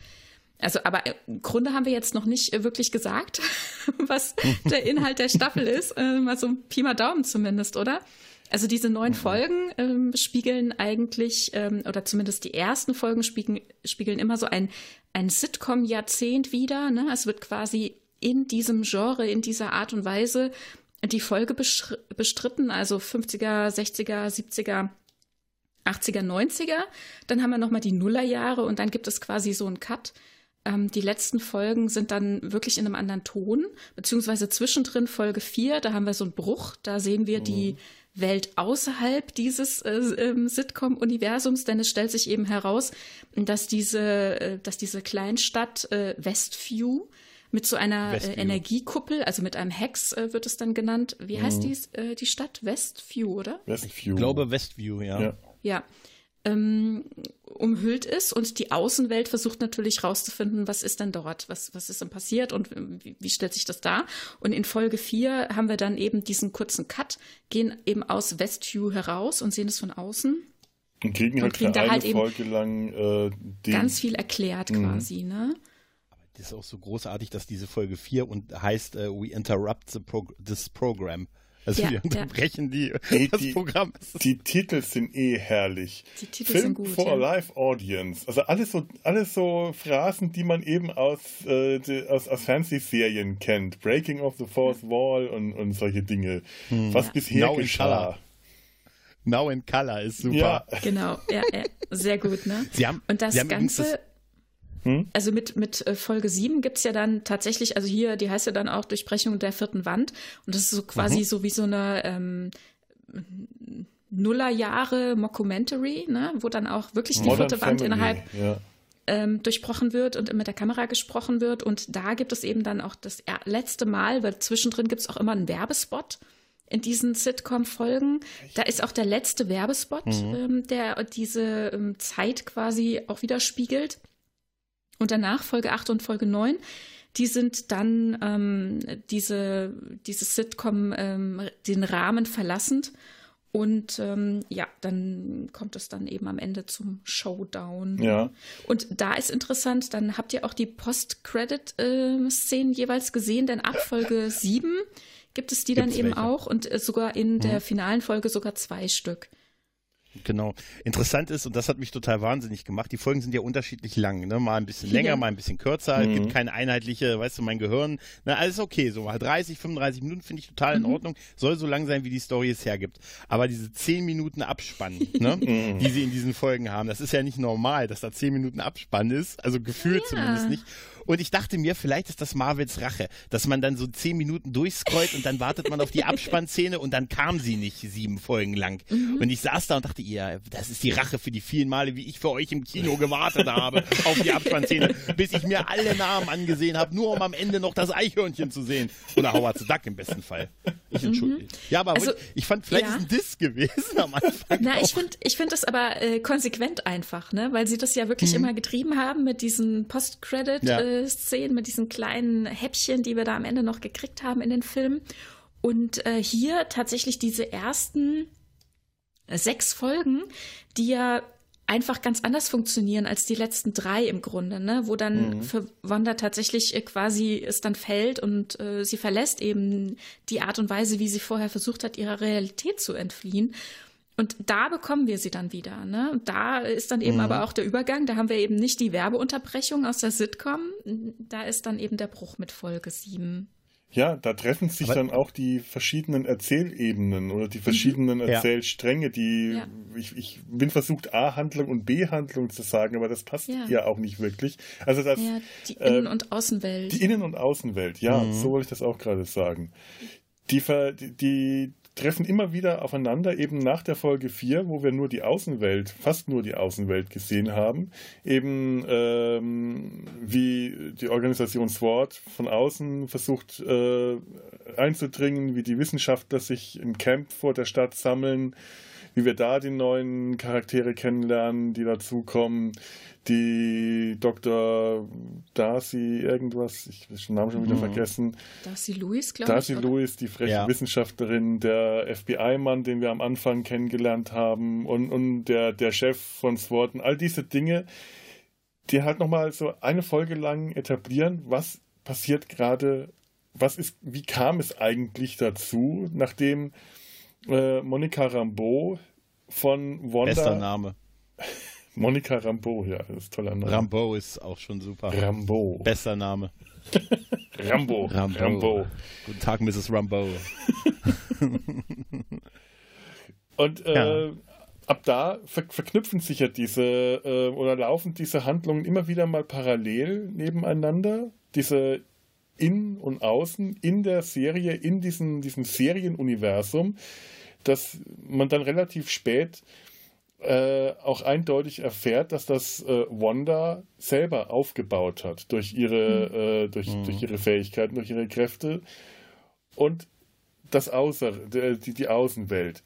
Also, aber äh, im Grunde haben wir jetzt noch nicht äh, wirklich gesagt, was der Inhalt der Staffel ist. Äh, mal so ein Pi mal Daumen zumindest, oder? Also diese neun mhm. Folgen ähm, spiegeln eigentlich, ähm, oder zumindest die ersten Folgen spiegeln, spiegeln immer so ein, ein Sitcom-Jahrzehnt wieder. Ne? Es wird quasi in diesem Genre, in dieser Art und Weise die Folge bestritten, also 50er, 60er, 70er, 80er, 90er. Dann haben wir nochmal die Nullerjahre und dann gibt es quasi so einen Cut. Ähm, die letzten Folgen sind dann wirklich in einem anderen Ton, beziehungsweise zwischendrin Folge 4, da haben wir so einen Bruch, da sehen wir mhm. die Welt außerhalb dieses äh, äh, Sitcom-Universums, denn es stellt sich eben heraus, dass diese, äh, dass diese Kleinstadt äh, Westview mit so einer äh, Energiekuppel, also mit einem Hex äh, wird es dann genannt. Wie mhm. heißt dies, äh, die Stadt? Westview, oder? Westview. Ich glaube Westview, ja. Ja. ja. Ähm, umhüllt ist und die Außenwelt versucht natürlich rauszufinden, was ist denn dort, was, was ist denn passiert und wie, wie stellt sich das dar. Und in Folge 4 haben wir dann eben diesen kurzen Cut, gehen eben aus Westview heraus und sehen es von außen. Und kriegen halt und kriegen da halt Folge lang äh, ganz viel erklärt mhm. quasi, ne? Das ist auch so großartig, dass diese Folge 4 und heißt uh, We Interrupt the Pro this Program. Also ja, wir unterbrechen ja. die, Ey, das die, Programm. Die Titel sind eh herrlich. Die Titel Film sind gut, for ja. a Live Audience. Also alles so, alles so Phrasen, die man eben aus, äh, die, aus, aus Fernsehserien kennt. Breaking of the Fourth Wall und, und solche Dinge. Hm. Was bisher Now geschah. Now in Color ist super. Ja. Genau, ja, ja, sehr gut, ne? Sie haben, und das Sie haben Ganze hm? Also mit, mit äh, Folge 7 gibt es ja dann tatsächlich, also hier, die heißt ja dann auch Durchbrechung der vierten Wand. Und das ist so quasi mhm. so wie so eine ähm, Nullerjahre Mockumentary, ne? wo dann auch wirklich die Modern vierte Wand innerhalb ja. ähm, durchbrochen wird und mit der Kamera gesprochen wird. Und da gibt es eben dann auch das letzte Mal, weil zwischendrin gibt es auch immer einen Werbespot in diesen Sitcom-Folgen. Da ist auch der letzte Werbespot, mhm. ähm, der diese ähm, Zeit quasi auch widerspiegelt. Und danach Folge 8 und Folge 9, die sind dann ähm, diese, dieses Sitcom ähm, den Rahmen verlassend. Und ähm, ja, dann kommt es dann eben am Ende zum Showdown. Ja. Und da ist interessant, dann habt ihr auch die Post-Credit-Szenen jeweils gesehen, denn ab Folge 7 gibt es die Gibt's dann eben welche? auch und äh, sogar in mhm. der finalen Folge sogar zwei Stück. Genau. Interessant ist, und das hat mich total wahnsinnig gemacht, die Folgen sind ja unterschiedlich lang, ne? Mal ein bisschen länger, ja. mal ein bisschen kürzer. Mhm. Es gibt keine einheitliche, weißt du, mein Gehirn, na, alles okay. So mal 30, 35 Minuten finde ich total in mhm. Ordnung. Soll so lang sein, wie die Story es hergibt. Aber diese 10 Minuten Abspann, ne? Mhm. die sie in diesen Folgen haben, das ist ja nicht normal, dass da 10 Minuten Abspann ist. Also gefühlt ja. zumindest nicht. Und ich dachte mir, vielleicht ist das Marvels Rache, dass man dann so zehn Minuten durchscrollt und dann wartet man auf die Abspannszene und dann kam sie nicht sieben Folgen lang. Mhm. Und ich saß da und dachte, ihr, das ist die Rache für die vielen Male, wie ich für euch im Kino gewartet habe auf die Abspannszene, bis ich mir alle Namen angesehen habe, nur um am Ende noch das Eichhörnchen zu sehen. Oder Howard the Duck im besten Fall. Ich entschuldige. Mhm. Ja, aber also, ich fand, vielleicht ja. ist ein Diss gewesen am Anfang. Na, auch. ich finde ich find das aber äh, konsequent einfach, ne? weil sie das ja wirklich mhm. immer getrieben haben mit diesen Post-Credit- ja. äh, Szenen, mit diesen kleinen Häppchen, die wir da am Ende noch gekriegt haben in den Filmen. Und äh, hier tatsächlich diese ersten sechs Folgen, die ja einfach ganz anders funktionieren als die letzten drei im Grunde, ne? wo dann mhm. für Wanda tatsächlich äh, quasi es dann fällt und äh, sie verlässt eben die Art und Weise, wie sie vorher versucht hat, ihrer Realität zu entfliehen. Und da bekommen wir sie dann wieder. Ne? Und da ist dann eben mhm. aber auch der Übergang. Da haben wir eben nicht die Werbeunterbrechung aus der Sitcom. Da ist dann eben der Bruch mit Folge 7. Ja, da treffen sich aber dann auch die verschiedenen Erzählebenen oder die verschiedenen mhm. Erzählstränge, die ja. ich, ich bin versucht, A-Handlung und B-Handlung zu sagen, aber das passt ja. ja, auch nicht wirklich. Also das, ja, die Innen- äh, und Außenwelt. Die Innen- und Außenwelt, ja, mhm. so wollte ich das auch gerade sagen. Die, die, treffen immer wieder aufeinander, eben nach der Folge 4, wo wir nur die Außenwelt, fast nur die Außenwelt gesehen haben, eben ähm, wie die Organisation SWORD von außen versucht äh, einzudringen, wie die Wissenschaftler sich im Camp vor der Stadt sammeln, wie wir da die neuen Charaktere kennenlernen, die dazukommen, die Dr. Darcy irgendwas, ich habe den Namen schon wieder mhm. vergessen. Darcy Lewis, glaube ich. Darcy Lewis, die freche ja. Wissenschaftlerin, der FBI-Mann, den wir am Anfang kennengelernt haben und, und der, der Chef von SWORD und all diese Dinge, die halt nochmal so eine Folge lang etablieren, was passiert gerade, was ist, wie kam es eigentlich dazu, nachdem äh, Monika Rambeau von Wanda. Bester Name. Monika Rambeau, ja, das ist toller Name. Rambeau ist auch schon super. Rambeau. Bester Name. Rambo. Rambo. Rambo. Guten Tag, Mrs. Rambeau. Und äh, ja. ab da ver verknüpfen sich ja diese äh, oder laufen diese Handlungen immer wieder mal parallel nebeneinander. Diese in und außen in der Serie, in diesem, diesem Serienuniversum, dass man dann relativ spät äh, auch eindeutig erfährt, dass das äh, Wanda selber aufgebaut hat durch ihre, mhm. äh, durch, mhm. durch ihre Fähigkeiten, durch ihre Kräfte und das Außer, die, die Außenwelt.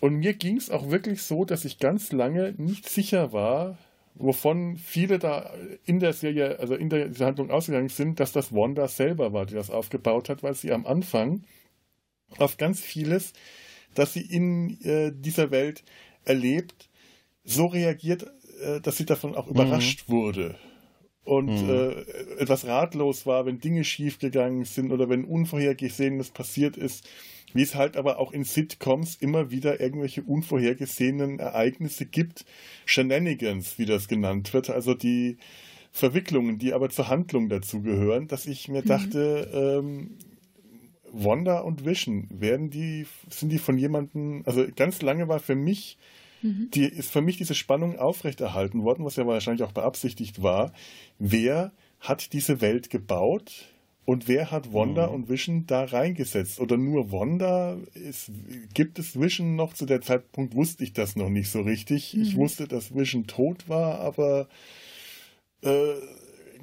Und mir ging es auch wirklich so, dass ich ganz lange nicht sicher war, wovon viele da in der Serie, also in der dieser Handlung ausgegangen sind, dass das Wanda selber war, die das aufgebaut hat, weil sie am Anfang auf ganz vieles, dass sie in äh, dieser Welt erlebt, so reagiert, äh, dass sie davon auch überrascht mhm. wurde und mhm. äh, etwas ratlos war, wenn Dinge schiefgegangen sind oder wenn Unvorhergesehenes passiert ist, wie es halt aber auch in Sitcoms immer wieder irgendwelche unvorhergesehenen Ereignisse gibt, Shenanigans, wie das genannt wird, also die Verwicklungen, die aber zur Handlung dazugehören, dass ich mir mhm. dachte, ähm, Wanda und Vision, werden die, sind die von jemandem, also ganz lange war für mich, mhm. die, ist für mich diese Spannung aufrechterhalten worden, was ja wahrscheinlich auch beabsichtigt war. Wer hat diese Welt gebaut? Und wer hat Wanda mhm. und Vision da reingesetzt? Oder nur Wanda? Ist, gibt es Vision noch? Zu der Zeitpunkt wusste ich das noch nicht so richtig. Mhm. Ich wusste, dass Vision tot war, aber äh,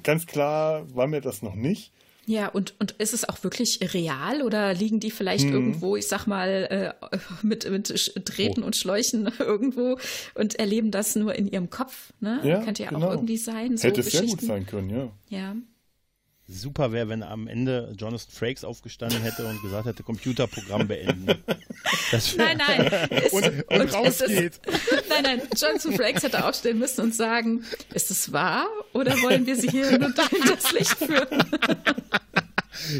ganz klar war mir das noch nicht. Ja, und, und ist es auch wirklich real oder liegen die vielleicht mhm. irgendwo, ich sag mal, äh, mit, mit Drähten oh. und Schläuchen irgendwo und erleben das nur in ihrem Kopf? Ne? Ja, Könnte ja genau. auch irgendwie sein. So Hätte es sehr gut sein können, ja. Ja. Super wäre, wenn am Ende Jonathan Frakes aufgestanden hätte und gesagt hätte, Computerprogramm beenden. nein, nein. Es, und, und, und rausgeht. nein, nein. Jonathan Frakes hätte aufstehen müssen und sagen, ist es wahr oder wollen wir sie hier nur das Licht führen?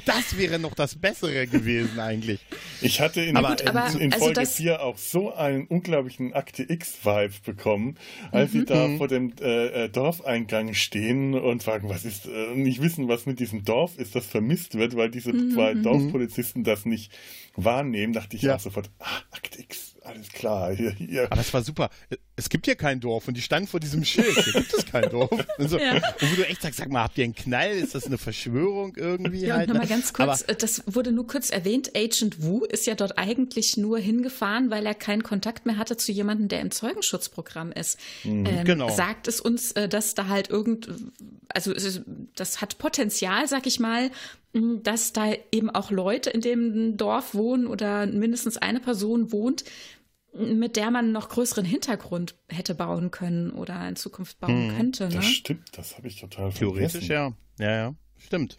Das wäre noch das Bessere gewesen eigentlich. Ich hatte in, aber, in, aber, in Folge also 4 auch so einen unglaublichen Akte X-Vibe bekommen, als mhm. sie da vor dem äh, äh, Dorfeingang stehen und fragen, was ist, äh, nicht wissen, was mit diesem Dorf ist, das vermisst wird, weil diese mhm. zwei mhm. Dorfpolizisten das nicht wahrnehmen, dachte ich ja. auch sofort, ah, Akte X, alles klar. Hier, hier. Aber es war super. Es gibt hier kein Dorf und die standen vor diesem Schild. Hier gibt es kein Dorf. Und, so. ja. und wo du echt sagst, sag mal, habt ihr einen Knall? Ist das eine Verschwörung irgendwie? Ja, halt, nochmal ganz kurz, Aber, äh, das wurde nur kurz erwähnt. Agent Wu ist ja dort eigentlich nur hingefahren, weil er keinen Kontakt mehr hatte zu jemandem, der im Zeugenschutzprogramm ist. Mhm, ähm, genau. Sagt es uns, äh, dass da halt irgend, also das hat Potenzial, sag ich mal, dass da eben auch Leute in dem Dorf wohnen oder mindestens eine Person wohnt, mit der man noch größeren Hintergrund hätte bauen können oder in Zukunft bauen hm, könnte. Ne? Das stimmt, das habe ich total Theoretisch, ja. Ja, ja, stimmt.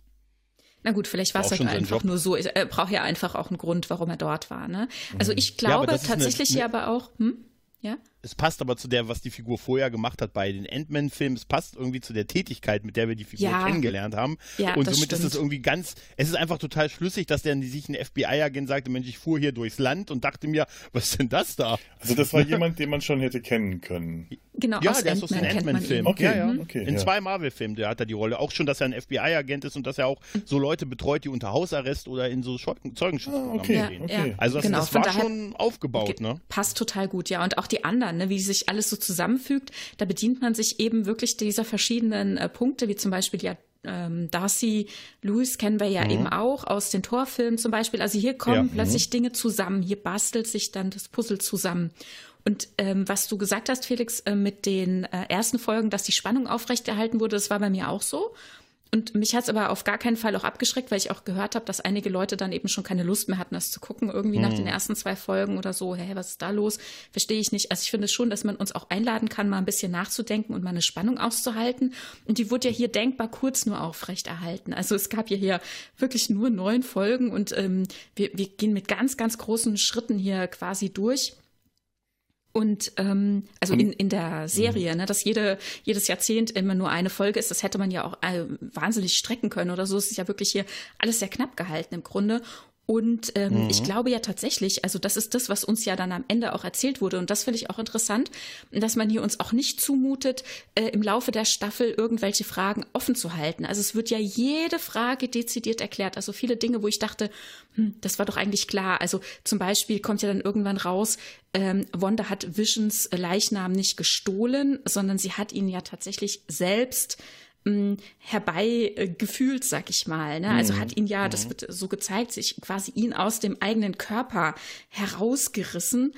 Na gut, vielleicht war es halt einfach nur so. Er braucht ja einfach auch einen Grund, warum er dort war. Ne? Also hm. ich glaube ja, tatsächlich eine, eine, ja aber auch. Hm? Ja? Es passt aber zu der, was die Figur vorher gemacht hat bei den Ant-Man-Filmen. Es passt irgendwie zu der Tätigkeit, mit der wir die Figur ja. kennengelernt haben. Ja, und somit ist es irgendwie ganz, es ist einfach total schlüssig, dass der sich ein FBI-Agent sagte, Mensch, ich fuhr hier durchs Land und dachte mir, was ist denn das da? Also das war jemand, den man schon hätte kennen können. Genau, ja, aus der ist aus dem Ant-Man-Film. Okay, ja, ja. Okay, In ja. zwei Marvel-Filmen, der hat er die Rolle. Auch schon, dass er ein FBI-Agent ist und dass er auch so Leute betreut, die unter Hausarrest oder in so Zeugenschutzprogrammen ah, okay, okay. Also das, genau, das war schon aufgebaut, ne? Passt total gut, ja. Und auch die anderen, ne, wie sich alles so zusammenfügt, da bedient man sich eben wirklich dieser verschiedenen äh, Punkte, wie zum Beispiel ja ähm, Darcy Lewis kennen wir ja mhm. eben auch aus den Torfilmen zum Beispiel. Also hier kommen ja. Mhm. plötzlich mhm. Dinge zusammen, hier bastelt sich dann das Puzzle zusammen. Und ähm, was du gesagt hast, Felix, äh, mit den äh, ersten Folgen, dass die Spannung aufrechterhalten wurde, das war bei mir auch so. Und mich hat es aber auf gar keinen Fall auch abgeschreckt, weil ich auch gehört habe, dass einige Leute dann eben schon keine Lust mehr hatten, das zu gucken. Irgendwie mhm. nach den ersten zwei Folgen oder so, hä, was ist da los? Verstehe ich nicht. Also ich finde schon, dass man uns auch einladen kann, mal ein bisschen nachzudenken und mal eine Spannung auszuhalten. Und die wurde ja hier denkbar kurz nur aufrechterhalten. Also es gab ja hier wirklich nur neun Folgen und ähm, wir, wir gehen mit ganz, ganz großen Schritten hier quasi durch. Und ähm, also in, in der Serie, mhm. ne, dass jede, jedes Jahrzehnt immer nur eine Folge ist, das hätte man ja auch äh, wahnsinnig strecken können oder so. Es ist ja wirklich hier alles sehr knapp gehalten im Grunde. Und ähm, mhm. ich glaube ja tatsächlich, also das ist das, was uns ja dann am Ende auch erzählt wurde. Und das finde ich auch interessant, dass man hier uns auch nicht zumutet, äh, im Laufe der Staffel irgendwelche Fragen offen zu halten. Also es wird ja jede Frage dezidiert erklärt. Also viele Dinge, wo ich dachte, hm, das war doch eigentlich klar. Also zum Beispiel kommt ja dann irgendwann raus, ähm, Wanda hat Visions Leichnam nicht gestohlen, sondern sie hat ihn ja tatsächlich selbst herbeigefühlt, äh, sag ich mal. Ne? Also mhm. hat ihn ja, das mhm. wird so gezeigt, sich quasi ihn aus dem eigenen Körper herausgerissen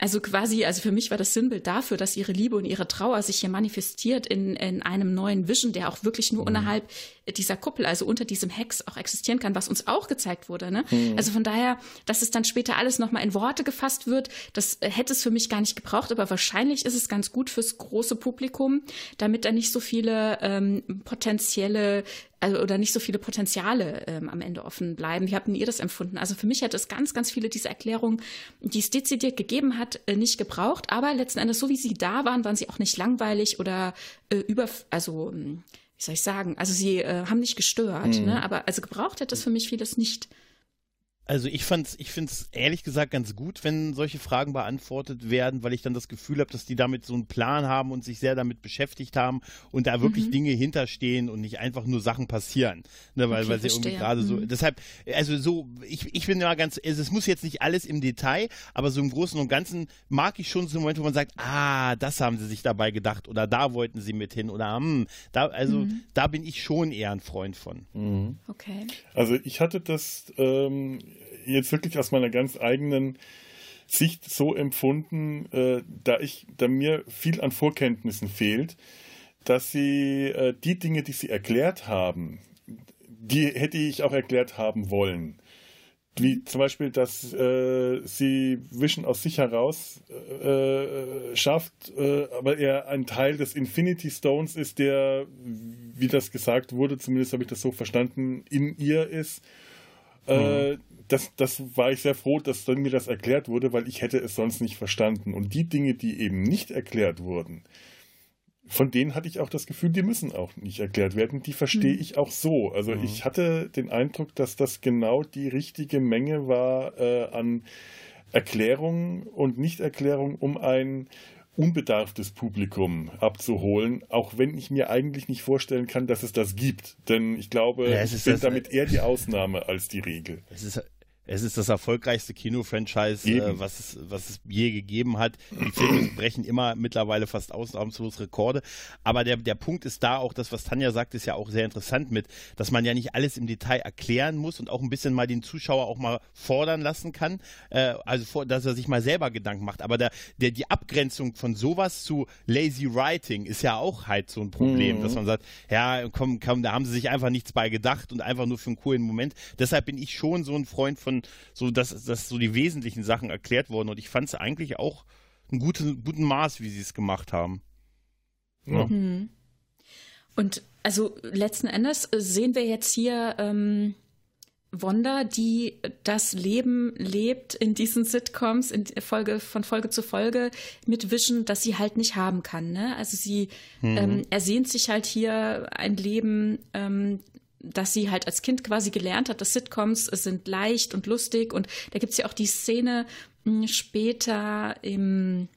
also quasi, also für mich war das Sinnbild dafür, dass ihre Liebe und ihre Trauer sich hier manifestiert in, in einem neuen Vision, der auch wirklich nur mhm. innerhalb dieser Kuppel, also unter diesem Hex auch existieren kann, was uns auch gezeigt wurde. Ne? Mhm. Also von daher, dass es dann später alles nochmal in Worte gefasst wird, das hätte es für mich gar nicht gebraucht, aber wahrscheinlich ist es ganz gut fürs große Publikum, damit da nicht so viele ähm, potenzielle also oder nicht so viele Potenziale ähm, am Ende offen bleiben. Wie habt ihr das empfunden? Also für mich hat es ganz, ganz viele dieser Erklärungen, die es dezidiert gegeben hat, äh, nicht gebraucht. Aber letzten Endes, so wie sie da waren, waren sie auch nicht langweilig oder äh, über, also hm, wie soll ich sagen? Also sie äh, haben nicht gestört. Mhm. Ne? Aber also gebraucht hat das für mich vieles nicht. Also ich fand's, ich finde es ehrlich gesagt ganz gut, wenn solche Fragen beantwortet werden, weil ich dann das Gefühl habe, dass die damit so einen Plan haben und sich sehr damit beschäftigt haben und da wirklich mhm. Dinge hinterstehen und nicht einfach nur Sachen passieren. Ne, weil, okay, weil sie irgendwie gerade so. Mhm. Deshalb, also so, ich, ich finde mal ganz, also es muss jetzt nicht alles im Detail, aber so im Großen und Ganzen mag ich schon so einen Moment, wo man sagt, ah, das haben sie sich dabei gedacht oder da wollten sie mit hin oder hm, da, also mhm. da bin ich schon eher ein Freund von. Mhm. Okay. Also ich hatte das ähm, jetzt wirklich aus meiner ganz eigenen Sicht so empfunden, äh, da ich, da mir viel an Vorkenntnissen fehlt, dass sie äh, die Dinge, die sie erklärt haben, die hätte ich auch erklärt haben wollen. Wie zum Beispiel, dass äh, sie Vision aus sich heraus äh, schafft, äh, aber er ein Teil des Infinity Stones ist, der, wie das gesagt wurde, zumindest habe ich das so verstanden, in ihr ist. Äh, mhm das, das war ich sehr froh, dass dann mir das erklärt wurde, weil ich hätte es sonst nicht verstanden. Und die Dinge, die eben nicht erklärt wurden, von denen hatte ich auch das Gefühl, die müssen auch nicht erklärt werden. Die verstehe mhm. ich auch so. Also mhm. ich hatte den Eindruck, dass das genau die richtige Menge war äh, an Erklärung und Nichterklärung, um ein unbedarftes Publikum abzuholen, auch wenn ich mir eigentlich nicht vorstellen kann, dass es das gibt. Denn ich glaube, ja, ich bin damit eher die Ausnahme als die Regel. Es ist es ist das erfolgreichste Kino-Franchise, äh, was, es, was es je gegeben hat. Die Filme brechen immer mittlerweile fast ausnahmslos Rekorde. Aber der, der Punkt ist da auch, das, was Tanja sagt, ist ja auch sehr interessant mit, dass man ja nicht alles im Detail erklären muss und auch ein bisschen mal den Zuschauer auch mal fordern lassen kann. Äh, also, vor, dass er sich mal selber Gedanken macht. Aber der, der, die Abgrenzung von sowas zu Lazy Writing ist ja auch halt so ein Problem, mhm. dass man sagt, ja, komm, komm, da haben sie sich einfach nichts bei gedacht und einfach nur für einen coolen Moment. Deshalb bin ich schon so ein Freund von so dass, dass so die wesentlichen Sachen erklärt wurden. Und ich fand es eigentlich auch einen guten, guten Maß, wie sie es gemacht haben. Ja. Mhm. Und also letzten Endes sehen wir jetzt hier ähm, Wanda, die das Leben lebt in diesen Sitcoms in Folge von Folge zu Folge mit Vision, das sie halt nicht haben kann. Ne? Also sie mhm. ähm, ersehnt sich halt hier ein Leben, ähm, dass sie halt als Kind quasi gelernt hat, dass Sitcoms sind leicht und lustig. Und da gibt es ja auch die Szene mh, hm, später im,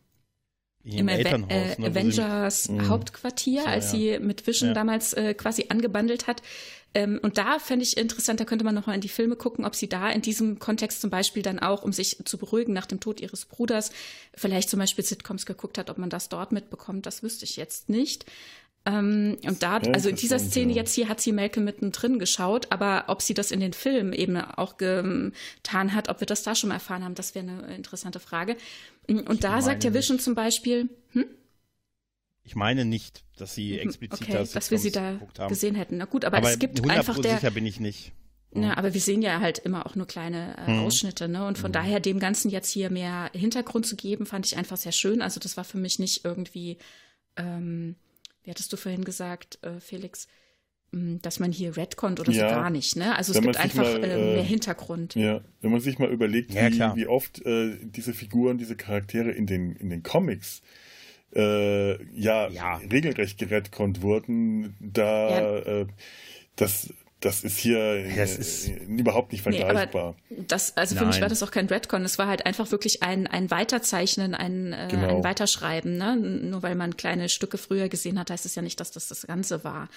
im, Ava äh, ne, Avengers sie, mhm. Hauptquartier, so, als ja. sie mit Vision ja. damals äh, quasi angebandelt hat. Ähm, und da fände ich interessant, da könnte man nochmal in die Filme gucken, ob sie da in diesem Kontext zum Beispiel dann auch, um sich zu beruhigen nach dem Tod ihres Bruders, vielleicht zum Beispiel Sitcoms geguckt hat, ob man das dort mitbekommt, das wüsste ich jetzt nicht. Ähm, und da, also in dieser Szene jetzt hier hat sie Malcolm mittendrin geschaut, aber ob sie das in den Filmen eben auch getan hat, ob wir das da schon mal erfahren haben, das wäre eine interessante Frage. Und ich da sagt ja Vision zum Beispiel, hm? Ich meine nicht, dass sie mhm, explizit okay, das dass wir sie da gesehen hätten. Na gut, aber, aber es gibt einfach der. sicher bin ich nicht. Ja, aber wir sehen ja halt immer auch nur kleine äh, hm. Ausschnitte, ne? Und von hm. daher dem Ganzen jetzt hier mehr Hintergrund zu geben, fand ich einfach sehr schön. Also das war für mich nicht irgendwie ähm, wie hattest du vorhin gesagt, äh, Felix, hm, dass man hier Redcont oder ja, so gar nicht, ne? Also es gibt einfach mal, äh, mehr Hintergrund. Ja, wenn man sich mal überlegt, ja, wie, wie, oft äh, diese Figuren, diese Charaktere in den, in den Comics äh, ja, ja, regelrecht geredconnt wurden, da äh, das das ist hier das ist, äh, überhaupt nicht vergleichbar. Nee, das, also für Nein. mich war das auch kein Redcon, es war halt einfach wirklich ein, ein Weiterzeichnen, ein, äh, genau. ein Weiterschreiben. Ne? Nur weil man kleine Stücke früher gesehen hat, heißt es ja nicht, dass das das Ganze war.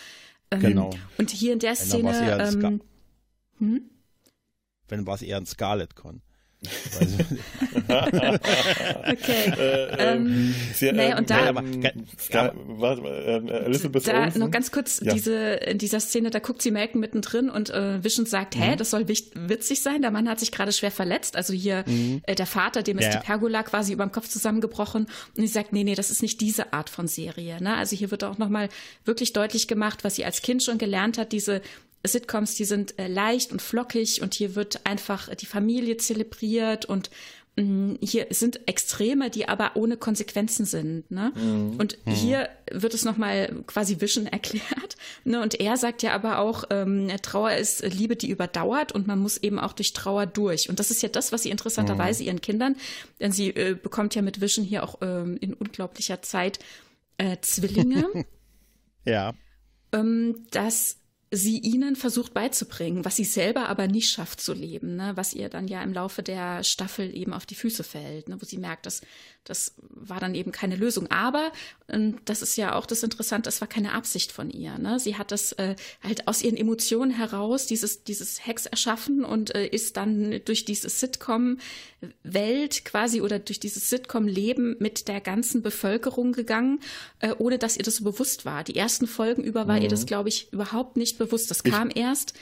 Ähm, genau. Und hier in der Szene. Ähm, hm? Wenn war es eher ein Scarlet Con. okay. Äh, ähm, sehr, naja, und da, ähm, Ska, warte, äh, Elizabeth da Olsen? noch ganz kurz, ja. diese, in dieser Szene, da guckt sie Malcolm mittendrin und äh, Vision sagt, mhm. hä, das soll witzig sein, der Mann hat sich gerade schwer verletzt, also hier mhm. äh, der Vater, dem ist ja. die Pergola quasi über dem Kopf zusammengebrochen und sie sagt, nee, nee, das ist nicht diese Art von Serie, ne? also hier wird auch nochmal wirklich deutlich gemacht, was sie als Kind schon gelernt hat, diese Sitcoms, die sind äh, leicht und flockig und hier wird einfach die Familie zelebriert und mh, mm, hier sind Extreme, die aber ohne Konsequenzen sind. Ne? Mhm. Und mhm. hier wird es nochmal quasi Vision erklärt. Ne? Und er sagt ja aber auch, ähm, Trauer ist Liebe, die überdauert und man muss eben auch durch Trauer durch. Und das ist ja das, was sie interessanterweise mhm. ihren Kindern, denn sie äh, bekommt ja mit Vision hier auch ähm, in unglaublicher Zeit äh, Zwillinge. ja. Ähm, dass sie ihnen versucht beizubringen, was sie selber aber nicht schafft zu leben, ne? was ihr dann ja im Laufe der Staffel eben auf die Füße fällt, ne? wo sie merkt, dass das war dann eben keine Lösung. Aber ähm, das ist ja auch das Interessante, es war keine Absicht von ihr. Ne? Sie hat das äh, halt aus ihren Emotionen heraus, dieses, dieses Hex erschaffen und äh, ist dann durch diese Sitcom-Welt quasi oder durch dieses Sitcom-Leben mit der ganzen Bevölkerung gegangen, äh, ohne dass ihr das so bewusst war. Die ersten Folgen über war mhm. ihr das, glaube ich, überhaupt nicht bewusst. Das kam ich erst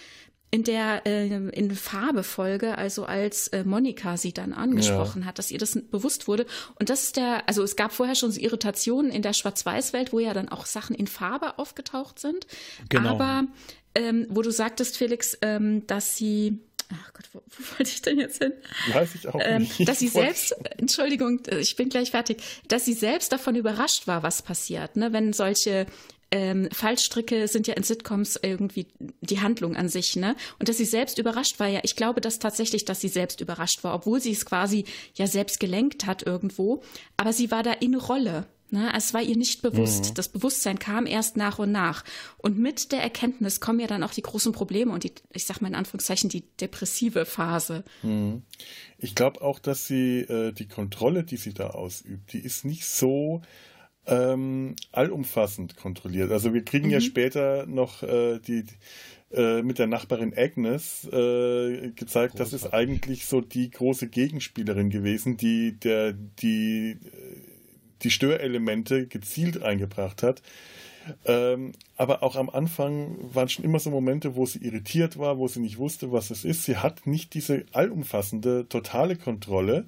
in der äh, in Farbe-Folge, also als äh, Monika sie dann angesprochen ja. hat, dass ihr das bewusst wurde. Und das ist der, also es gab vorher schon so Irritationen in der Schwarz-Weiß-Welt, wo ja dann auch Sachen in Farbe aufgetaucht sind. Genau. Aber ähm, wo du sagtest, Felix, ähm, dass sie Ach Gott, wo, wo, wollte ich denn jetzt hin? Weiß ich auch ähm, nicht. Dass sie selbst, Entschuldigung, ich bin gleich fertig, dass sie selbst davon überrascht war, was passiert, ne? wenn solche ähm, Fallstricke sind ja in Sitcoms irgendwie die Handlung an sich, ne? Und dass sie selbst überrascht war, ja, ich glaube dass tatsächlich, dass sie selbst überrascht war, obwohl sie es quasi ja selbst gelenkt hat irgendwo. Aber sie war da in Rolle. Ne? Es war ihr nicht bewusst. Mhm. Das Bewusstsein kam erst nach und nach. Und mit der Erkenntnis kommen ja dann auch die großen Probleme und die, ich sag mal in Anführungszeichen, die depressive Phase. Mhm. Ich glaube auch, dass sie äh, die Kontrolle, die sie da ausübt, die ist nicht so ähm, allumfassend kontrolliert. Also wir kriegen mhm. ja später noch äh, die, die äh, mit der Nachbarin Agnes äh, gezeigt, das ist eigentlich so die große Gegenspielerin gewesen, die der die die Störelemente gezielt eingebracht hat. Ähm, aber auch am Anfang waren schon immer so Momente, wo sie irritiert war, wo sie nicht wusste, was es ist. Sie hat nicht diese allumfassende, totale Kontrolle,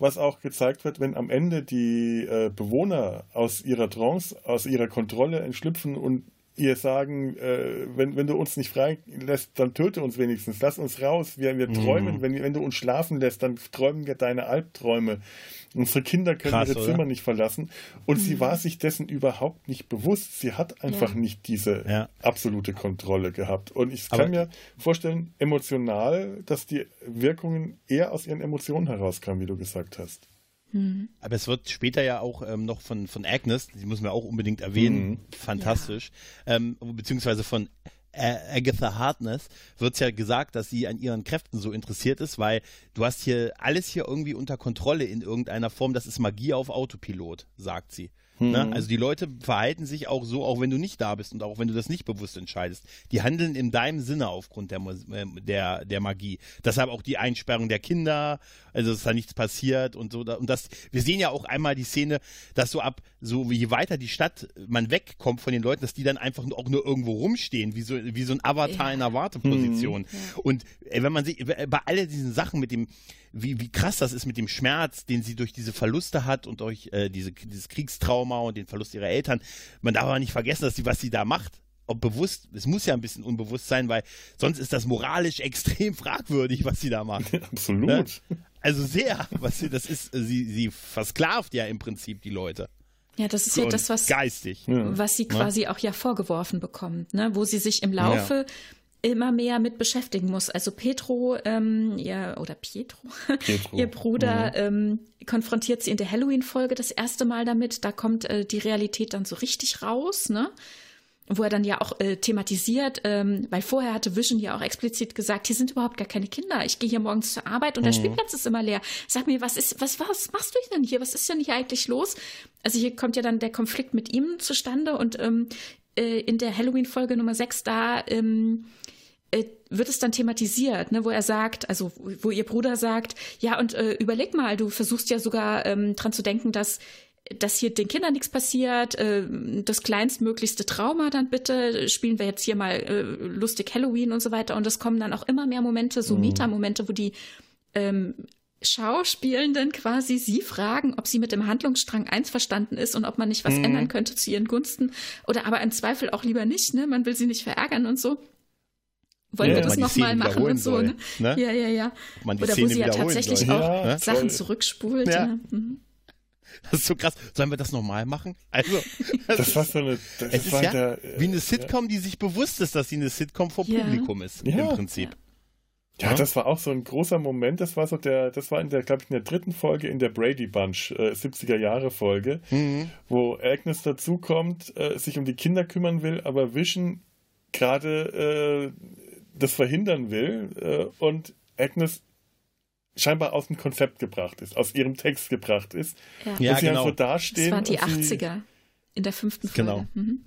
was auch gezeigt wird, wenn am Ende die äh, Bewohner aus ihrer Trance, aus ihrer Kontrolle entschlüpfen und ihr sagen, äh, wenn, wenn du uns nicht freilässt, dann töte uns wenigstens, lass uns raus, wir, wir träumen, mhm. wenn, wenn du uns schlafen lässt, dann träumen wir deine Albträume. Unsere Kinder können Krass, ihre oder? Zimmer nicht verlassen. Und mhm. sie war sich dessen überhaupt nicht bewusst. Sie hat einfach ja. nicht diese ja. absolute Kontrolle gehabt. Und ich kann Aber mir vorstellen, emotional, dass die Wirkungen eher aus ihren Emotionen herauskamen, wie du gesagt hast. Mhm. Aber es wird später ja auch ähm, noch von, von Agnes, die müssen wir auch unbedingt erwähnen, mhm. fantastisch, ja. ähm, beziehungsweise von Agatha Hartness wird ja gesagt, dass sie an ihren Kräften so interessiert ist, weil du hast hier alles hier irgendwie unter Kontrolle in irgendeiner Form. Das ist Magie auf Autopilot, sagt sie. Ne? Mhm. Also die Leute verhalten sich auch so, auch wenn du nicht da bist und auch wenn du das nicht bewusst entscheidest. Die handeln in deinem Sinne aufgrund der, äh, der, der Magie. Deshalb auch die Einsperrung der Kinder, also dass da nichts passiert und so. Und das, wir sehen ja auch einmal die Szene, dass so ab, so je weiter die Stadt man wegkommt von den Leuten, dass die dann einfach auch nur irgendwo rumstehen, wie so, wie so ein Avatar ja. in einer Warteposition. Mhm. Und äh, wenn man sich, bei all diesen Sachen mit dem, wie, wie krass das ist mit dem Schmerz, den sie durch diese Verluste hat und durch äh, diese, dieses Kriegstrauma und den Verlust ihrer Eltern. Man darf aber nicht vergessen, dass sie, was sie da macht, ob bewusst, es muss ja ein bisschen unbewusst sein, weil sonst ist das moralisch extrem fragwürdig, was sie da macht. Absolut. Ne? Also sehr, was sie, das ist, sie, sie versklavt ja im Prinzip die Leute. Ja, das ist ja das, was, geistig. was sie ne? quasi ja. auch ja vorgeworfen bekommt, ne? wo sie sich im Laufe ja immer mehr mit beschäftigen muss. Also Petro, ähm, ja, oder Pietro, Pietro. ihr Bruder, mhm. ähm, konfrontiert sie in der Halloween-Folge das erste Mal damit. Da kommt äh, die Realität dann so richtig raus, ne? Wo er dann ja auch äh, thematisiert, ähm, weil vorher hatte Vision ja auch explizit gesagt, hier sind überhaupt gar keine Kinder. Ich gehe hier morgens zur Arbeit und mhm. der Spielplatz ist immer leer. Sag mir, was ist, was, was machst du denn hier? Was ist denn hier eigentlich los? Also hier kommt ja dann der Konflikt mit ihm zustande und ähm, äh, in der Halloween-Folge Nummer 6 da ähm, äh, wird es dann thematisiert, ne, wo er sagt, also wo ihr Bruder sagt, ja, und äh, überleg mal, du versuchst ja sogar ähm, dran zu denken, dass dass hier den Kindern nichts passiert, äh, das kleinstmöglichste Trauma dann bitte, spielen wir jetzt hier mal äh, lustig Halloween und so weiter. Und es kommen dann auch immer mehr Momente, so mhm. Meta-Momente, wo die ähm, Schauspielenden quasi sie fragen, ob sie mit dem Handlungsstrang einverstanden ist und ob man nicht was mhm. ändern könnte zu ihren Gunsten oder aber im Zweifel auch lieber nicht, ne? Man will sie nicht verärgern und so wollen ja, wir das nochmal machen und so, ne? ne? Ja, ja, ja. Oder wo sie ja tatsächlich soll. auch ja, Sachen toll. zurückspult. Ja. ja. Mhm. Das ist so krass. Sollen wir das nochmal machen? Also, das, das war so eine, das es ist ja der, wie eine Sitcom, die sich bewusst ist, dass sie eine Sitcom vor Publikum ist, im Prinzip. Ja, das war auch so ein großer Moment. Das war so der, das war in der, glaube ich, in der dritten Folge in der Brady Bunch, äh, 70er Jahre Folge, mhm. wo Agnes dazukommt, äh, sich um die Kinder kümmern will, aber Vision gerade äh, das verhindern will äh, und Agnes scheinbar aus dem Konzept gebracht ist, aus ihrem Text gebracht ist. Ja, ja sie genau. so dastehen. Das waren die 80er in der fünften Folge. Genau. Mhm.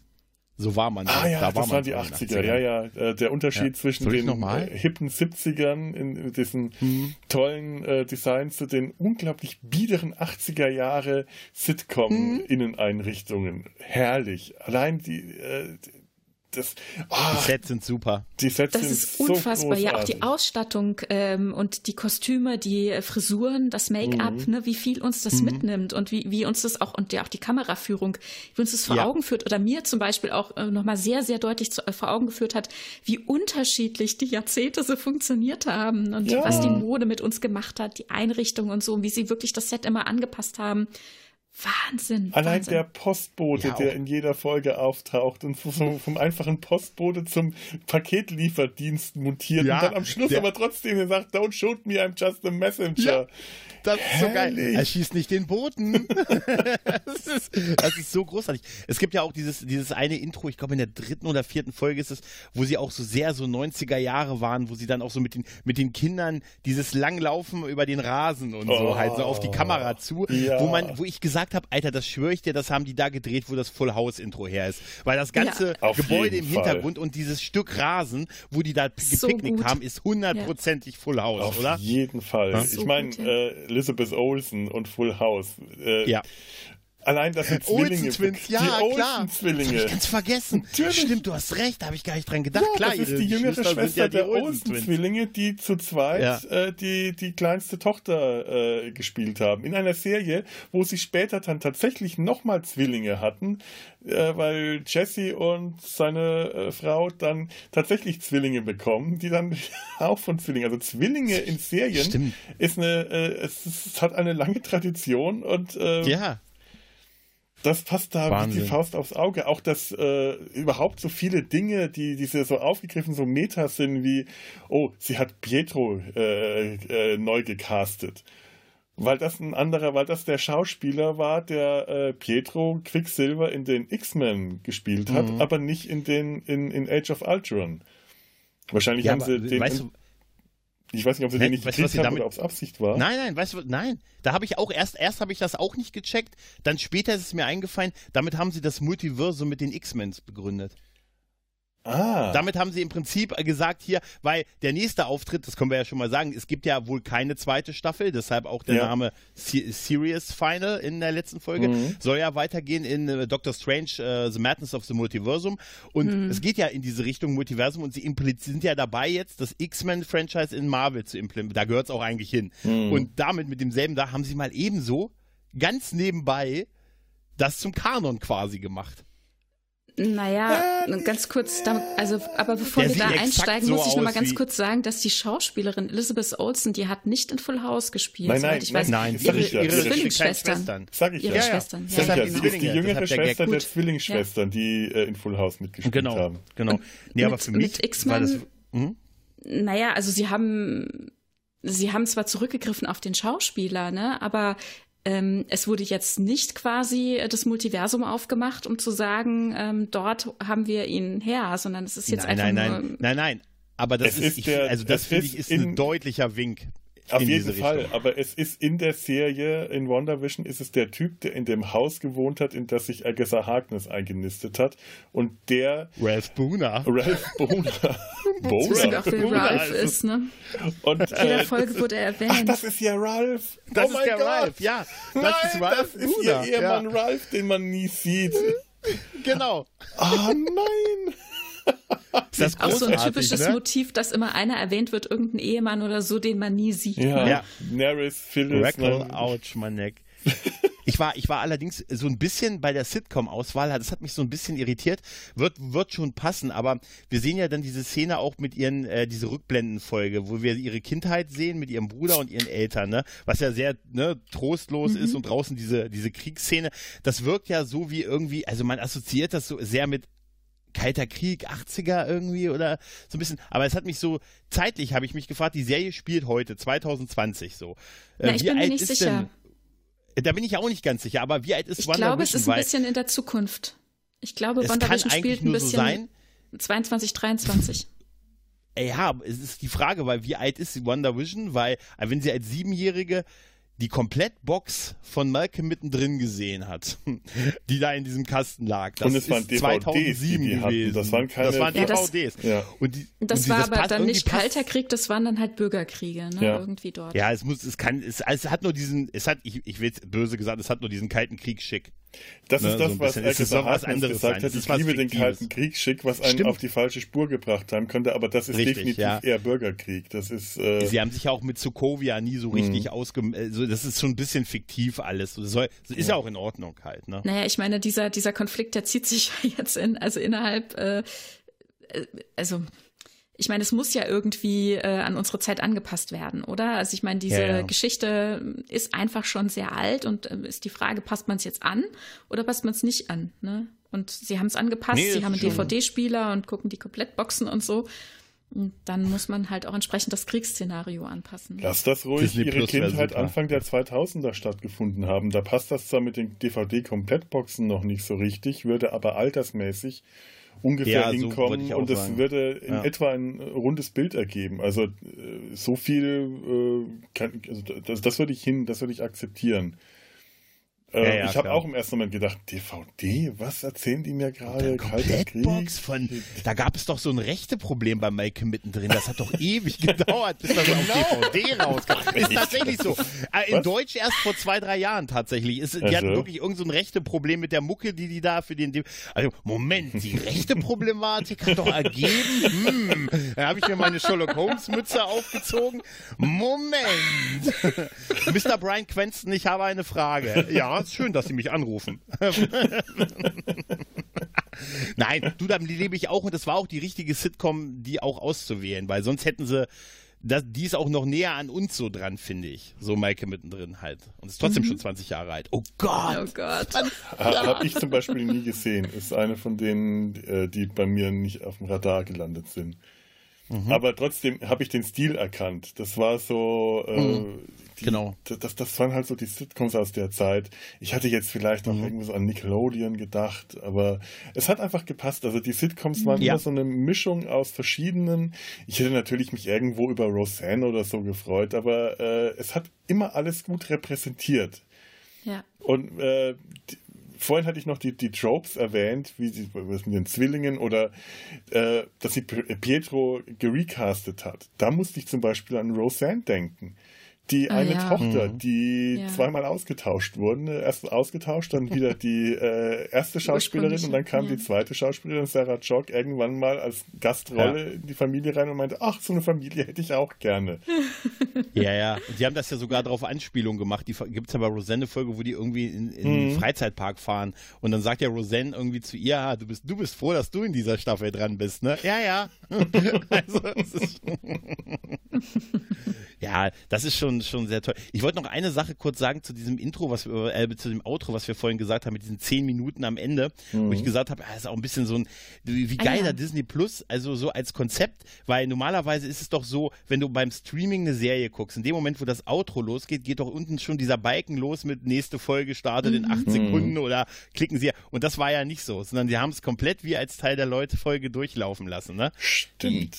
So war man. Ah ja, da das war waren die 80er. 80er. Ja, ja. Äh, der Unterschied ja. zwischen den äh, hippen 70ern in diesen mhm. tollen äh, Designs zu den unglaublich biederen 80er Jahre Sitcom-Inneneinrichtungen. Mhm. Herrlich. Allein die, äh, das, oh, die Sets sind super. Die Sets das sind ist unfassbar. So ja, auch die Ausstattung ähm, und die Kostüme, die äh, Frisuren, das Make-up, mhm. ne, wie viel uns das mhm. mitnimmt und wie, wie uns das auch und ja auch die Kameraführung, wie uns das vor ja. Augen führt oder mir zum Beispiel auch äh, nochmal sehr, sehr deutlich zu, äh, vor Augen geführt hat, wie unterschiedlich die Jahrzehnte so funktioniert haben und ja. was die Mode mit uns gemacht hat, die Einrichtung und so, und wie sie wirklich das Set immer angepasst haben Wahnsinn. Allein Wahnsinn. der Postbote, Ja, der in jeder Folge auftaucht und vom, vom einfachen Postbote zum Paketlieferdienst mutiert Ja, und dann am Schluss der- aber trotzdem sagt, don't shoot me, I'm just a messenger. Das ist so geil. Er schießt nicht den Boten. das, ist, das ist so großartig. Es gibt ja auch dieses, dieses eine Intro, ich glaube in der dritten oder vierten Folge ist es, wo sie auch so sehr so 90er Jahre waren, wo sie dann auch so mit den, mit den Kindern dieses Langlaufen über den Rasen und so Oh. halt so auf die Kamera zu, Ja. wo man, wo ich gesagt habe, Alter, das schwöre ich dir, das haben die da gedreht, wo das Full House Intro her ist. Weil das ganze Auf Gebäude im Fall. Hintergrund und dieses Stück Rasen, wo die da So gepicknickt gut. haben, ist hundertprozentig Full House, Auf oder? jeden Fall. Ja. Ich So meine, ja. äh, Elizabeth Olsen und Full House. Äh, Ja. Allein, dass sie Zwillinge Twins, ja, die klar. Olsen Das Zwillinge. ich ganz vergessen. Natürlich. Stimmt, du hast recht, da habe ich gar nicht dran gedacht. Ja, klar, das ist die jüngere Schwester sind ja die der. Olsen-Zwillinge, die zu zweit Ja. äh, die, die kleinste Tochter äh, gespielt haben. In einer Serie, wo sie später dann tatsächlich nochmal Zwillinge hatten, äh, weil Jesse und seine äh, Frau dann tatsächlich Zwillinge bekommen, die dann auch von Zwillingen, also Zwillinge in Serien Stimmt. ist eine, äh, es, es hat eine lange Tradition und äh, Ja, das passt da wie die Faust aufs Auge. Auch dass äh, überhaupt so viele Dinge, die diese so aufgegriffen, so Meta sind wie, oh, sie hat Pietro äh, äh, neu gecastet. Weil das ein anderer, weil das der Schauspieler war, der äh, Pietro Quicksilver in den X-Men gespielt hat, Mhm. aber nicht in den in, in Age of Ultron. Wahrscheinlich ja haben sie den. weißt du, ich weiß nicht, ob sie Hä? den nicht Weißt gekriegt haben damit- oder ob es Absicht war. nein, nein, weißt du, nein, da habe ich auch erst, erst habe ich das auch nicht gecheckt, dann später ist es mir eingefallen, damit haben sie das Multiversum mit den X-Men begründet. Ah. Damit haben sie im Prinzip gesagt hier, weil der nächste Auftritt, das können wir ja schon mal sagen, es gibt ja wohl keine zweite Staffel, deshalb auch der Ja. Name Se Serious Final in der letzten Folge, Mhm. soll ja weitergehen in äh, Doctor Strange, äh, The Madness of the Multiversum und es geht ja in diese Richtung Multiversum und sie sind ja dabei jetzt, das X-Men-Franchise in Marvel zu implementieren, da gehört es auch eigentlich hin. Mhm. Und damit, mit demselben, da haben sie mal ebenso ganz nebenbei das zum Kanon quasi gemacht. Naja, ganz kurz, da, also, aber bevor wir da einsteigen, so muss ich noch mal aus ganz kurz sagen, dass die Schauspielerin Elizabeth Olsen, die hat nicht in Full House gespielt, Nein, nein, ich weiß. Nein, Sag ihre, ich ja, ihre ihre Zwillingsschwestern. Sag ich Ihre ja. Schwestern, Sag ja, ja, genau. sie ist die jüngere. Schwester der. Zwillingsschwestern, die äh, in Full House mitgespielt Genau, haben. genau. Nee, aber mit- für mit mich X-Men- war das. Hm? Naja, also sie haben, sie haben zwar zurückgegriffen auf den Schauspieler, ne, aber ähm, es wurde jetzt nicht quasi das Multiversum aufgemacht, um zu sagen, ähm, dort haben wir ihn her, sondern es ist jetzt Nein, einfach nein, nur. nein, nein, nein. Aber das Es ist, ist ich, der- also das finde ich ist in- ein deutlicher Wink. Auf in jeden Fall, Richtung. aber es ist in der Serie in WandaVision ist es der Typ, der in dem Haus gewohnt hat, in das sich Agatha Harkness eingenistet hat und der Ralph Booner. Ralph. Wissen wir Boner. auch, wer Ralph also- ist, ne? Und In jeder äh, Folge wurde er ach, erwähnt. das ist ja Ralph. Das oh ist der Gott. Ralph, ja. Das Nein, ist Ralph das ist Booner. ihr Ehemann ja, Ralph, den man nie sieht. genau. Ah nein. Das ist auch so ein typisches ne? Motiv, dass immer einer erwähnt wird, irgendein Ehemann oder so, den man nie sieht. Ja, Ja. Nerys, Phyllis. Ne? ouch, mein Neck. Ich war, ich war allerdings so ein bisschen bei der Sitcom-Auswahl, das hat mich so ein bisschen irritiert. Wird, wird schon passen, aber wir sehen ja dann diese Szene auch mit ihren, äh, diese Rückblendenfolge, wo wir ihre Kindheit sehen mit ihrem Bruder und ihren Eltern, ne? Was ja sehr ne, trostlos ist und draußen diese, diese Kriegsszene. Das wirkt ja so wie irgendwie, also man assoziiert das so sehr mit Kalter Krieg, 80er irgendwie oder so ein bisschen. Aber es hat mich so, zeitlich habe ich mich gefragt, die Serie spielt heute, 2020 so. Äh, Na, ich wie bin mir alt nicht ist sicher. Denn, da bin ich ja auch nicht ganz sicher, aber wie alt ist Ich WandaVision? glaube, es ist ein Weil bisschen in der Zukunft. Ich glaube, es WandaVision eigentlich spielt ein nur so bisschen sein. 22, 23. Ey, ja, es ist die Frage, weil wie alt ist WandaVision? Weil, äh, wenn sie als Siebenjährige die Komplettbox von Malcolm mittendrin gesehen hat, die da in diesem Kasten lag. Das Und es waren ist DVDs, 2007 die die hatten. gewesen. Das waren keine- das waren Ja, das- DVDs. Ja. Und die, Das und die- war aber passt dann nicht Kalter Krieg, das waren dann halt Bürgerkriege, ne? Ja. Irgendwie dort. Ja, es muss, es kann, es, es hat nur diesen, es hat, ich, ich will böse gesagt, es hat nur diesen kalten Kriegsschick. Das Ne, ist das, so was bisschen. Es ist Agatha Harkness anderes gesagt sein. hat. Ich was liebe den kalten Kriegsschick, was einen Stimmt. auf die falsche Spur gebracht haben könnte, aber das ist Richtig, definitiv ja. eher Bürgerkrieg. Das ist äh, Sie haben sich ja auch mit Sokovia nie so richtig ausge, äh, so, das ist schon ein bisschen fiktiv alles. Das soll, das ist ja. auch in Ordnung halt, ne? Naja, ich meine, dieser, dieser Konflikt, der zieht sich ja jetzt in, also innerhalb, äh, äh, also ich meine, es muss ja irgendwie äh, an unsere Zeit angepasst werden, oder? Also ich meine, diese ja, ja. Geschichte ist einfach schon sehr alt und äh, ist die Frage, passt man es jetzt an oder passt man es nicht an? Ne? Und sie haben es angepasst, nee, sie haben einen DVD-Spieler und gucken die Komplettboxen und so. Und dann muss man halt auch entsprechend das Kriegsszenario anpassen. Lass das ruhig Disney ihre Kindheit Anfang der 2000er stattgefunden haben. Da passt das zwar mit den DVD-Komplettboxen noch nicht so richtig, würde aber altersmäßig ungefähr ja, hinkommen so und das sagen. würde in ja. etwa ein rundes Bild ergeben. Also äh, so viel, äh, kann, also das, das würde ich hin, das würde ich akzeptieren. Äh, ja, ich habe auch im ersten Moment gedacht, DVD, was erzählen die mir gerade? Komplettbox von, da gab es doch so ein rechte Problem bei Mike mittendrin. Das hat doch ewig gedauert, bis das genau. auf DVD rauskam. Ist tatsächlich so. Äh, in was? Deutsch erst vor zwei, drei Jahren tatsächlich. Ist, die also? hatten wirklich irgend so ein rechte Problem mit der Mucke, die die da für den. Also Moment, die rechte Problematik hat doch ergeben. Hm. Da habe ich mir meine Sherlock Holmes Mütze aufgezogen. Moment, Mr. Brian Quenston, ich habe eine Frage. Ja ist schön, dass Sie mich anrufen. Nein, du, da lebe ich auch und das war auch die richtige Sitcom, die auch auszuwählen, weil sonst hätten sie das, die ist auch noch näher an uns so dran, finde ich. So Maike mittendrin halt. Und ist trotzdem mhm. schon 20 Jahre alt. Oh Gott! Oh Gott! Habe ich zum Beispiel nie gesehen. Ist eine von denen, äh, die bei mir nicht auf dem Radar gelandet sind. Mhm. Aber trotzdem habe ich den Stil erkannt. Das war so, äh, mhm. Die, genau. Das, das waren halt so die Sitcoms aus der Zeit. Ich hatte jetzt vielleicht noch mhm. irgendwo so an Nickelodeon gedacht, aber es hat einfach gepasst. Also die Sitcoms waren ja. immer so eine Mischung aus verschiedenen. Ich hätte natürlich mich irgendwo über Roseanne oder so gefreut, aber äh, es hat immer alles gut repräsentiert. Ja. Und äh, vorhin hatte ich noch die, die Tropes erwähnt, wie sie was mit den Zwillingen oder äh, dass sie Pietro gerecastet hat. Da musste ich zum Beispiel an Roseanne denken die ah, eine ja. Tochter, mhm. die ja. zweimal ausgetauscht wurden. Erst ausgetauscht, dann wieder die äh, erste Schauspielerin und dann kam ja. die zweite Schauspielerin, Sarah Jock, irgendwann mal als Gastrolle in die Familie rein und meinte, ach, so eine Familie hätte ich auch gerne. ja, ja. Und die haben das ja sogar darauf Anspielung gemacht. Die gibt es ja bei Roseanne Folge, wo die irgendwie in, in mhm. einen Freizeitpark fahren und dann sagt ja Roseanne irgendwie zu ihr, ah, du bist, du bist froh, dass du in dieser Staffel dran bist, ne? Ja, ja. also, ja, das ist schon schon, schon sehr toll. Ich wollte noch eine Sache kurz sagen zu diesem Intro, was wir, äh, zu dem Outro, was wir vorhin gesagt haben, mit diesen zehn Minuten am Ende, mhm. wo ich mhm. gesagt habe, ah, ist auch ein bisschen so ein, wie ah, geiler ah, ja. Disney Plus, also so als Konzept, weil normalerweise ist es doch so, wenn du beim Streaming eine Serie guckst, in dem Moment, wo das Outro losgeht, geht doch unten schon dieser Balken los mit nächste Folge startet mhm. in acht Sekunden mhm. oder klicken sie. Und das war ja nicht so, sondern die haben es komplett wie als Teil der Leute Folge durchlaufen lassen. Ne? Stimmt.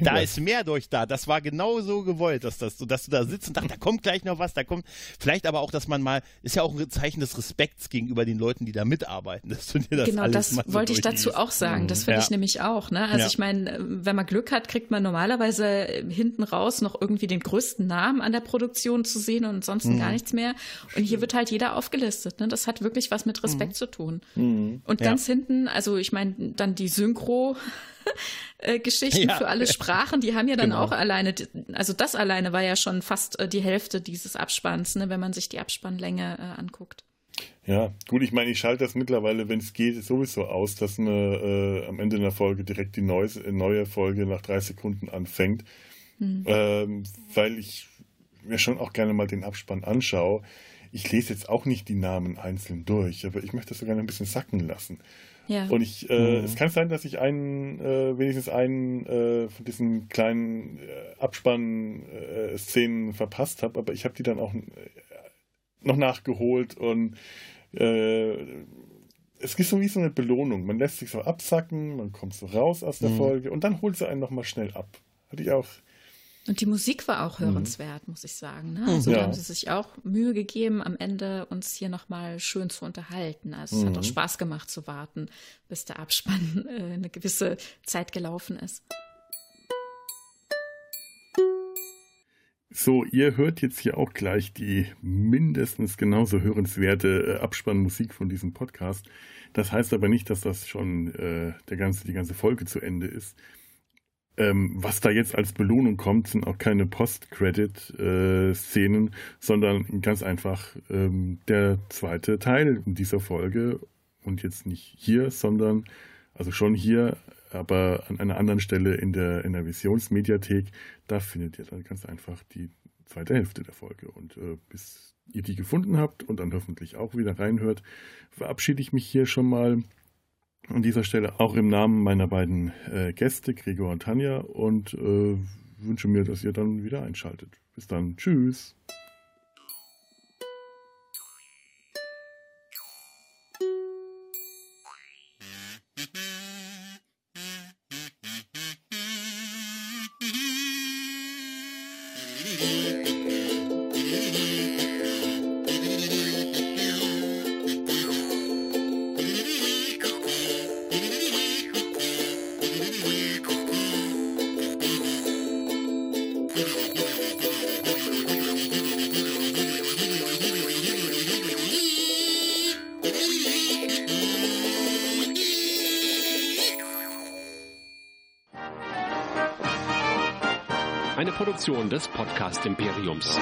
Da ist mehr durch da. Das war genau so gewollt, dass, das, dass du da sitzt und dachtest, da kommt gleich noch was, da kommt. Vielleicht aber auch, dass man mal, ist ja auch ein Zeichen des Respekts gegenüber den Leuten, die da mitarbeiten, dass du dir das Genau, das so wollte ich dazu auch sagen. Das finde ja. ich nämlich auch. Ne? Also ja. ich meine, wenn man Glück hat, kriegt man normalerweise hinten raus noch irgendwie den größten Namen an der Produktion zu sehen und ansonsten mhm. gar nichts mehr. Und hier wird halt jeder aufgelistet. Ne? Das hat wirklich was mit Respekt mhm. zu tun. Mhm. Und ganz ja. hinten, also ich meine, dann die Synchro. Äh, Geschichten ja. für alle Sprachen, die haben ja dann genau. auch alleine, also das alleine war ja schon fast äh, die Hälfte dieses Abspanns, ne, wenn man sich die Abspannlänge äh, anguckt. Ja, gut, ich meine, ich schalte das mittlerweile, wenn es geht, sowieso aus, dass eine, äh, am Ende einer Folge direkt die neue, neue Folge nach drei Sekunden anfängt, hm. ähm, weil ich mir schon auch gerne mal den Abspann anschaue. Ich lese jetzt auch nicht die Namen einzeln durch, aber ich möchte das sogar ein bisschen sacken lassen. Ja. Und ich, äh, mhm. es kann sein, dass ich einen, äh, wenigstens einen äh, von diesen kleinen äh, Abspann-Szenen verpasst habe, aber ich habe die dann auch äh, noch nachgeholt und äh, es gibt so wie so eine Belohnung. Man lässt sich so absacken, man kommt so raus aus der mhm. Folge und dann holt sie einen nochmal schnell ab. Hatte ich auch und die Musik war auch mhm. hörenswert, mhm. muss ich sagen. Ne? Also ja. da haben sie sich auch Mühe gegeben, am Ende uns hier nochmal schön zu unterhalten. Also es mhm. hat auch Spaß gemacht zu warten, bis der Abspann äh, eine gewisse Zeit gelaufen ist. So, ihr hört jetzt hier auch gleich die mindestens genauso hörenswerte äh, Abspannmusik von diesem Podcast. Das heißt aber nicht, dass das schon äh, der ganze, die ganze Folge zu Ende ist. Ähm, was da jetzt als Belohnung kommt, sind auch keine Post-Credit-Szenen, sondern ganz einfach ähm, der zweite Teil dieser Folge. Und jetzt nicht hier, sondern also schon hier, aber an einer anderen Stelle in der, in der Visionsmediathek, da findet ihr dann ganz einfach die zweite Hälfte der Folge. Und äh, bis ihr die gefunden habt und dann hoffentlich auch wieder reinhört, verabschiede ich mich hier schon mal an dieser Stelle auch im Namen meiner beiden äh, Gäste, Gregor und Tanja, und äh, wünsche mir, dass ihr dann wieder einschaltet. Bis dann. Tschüss. Des Podcast Imperiums.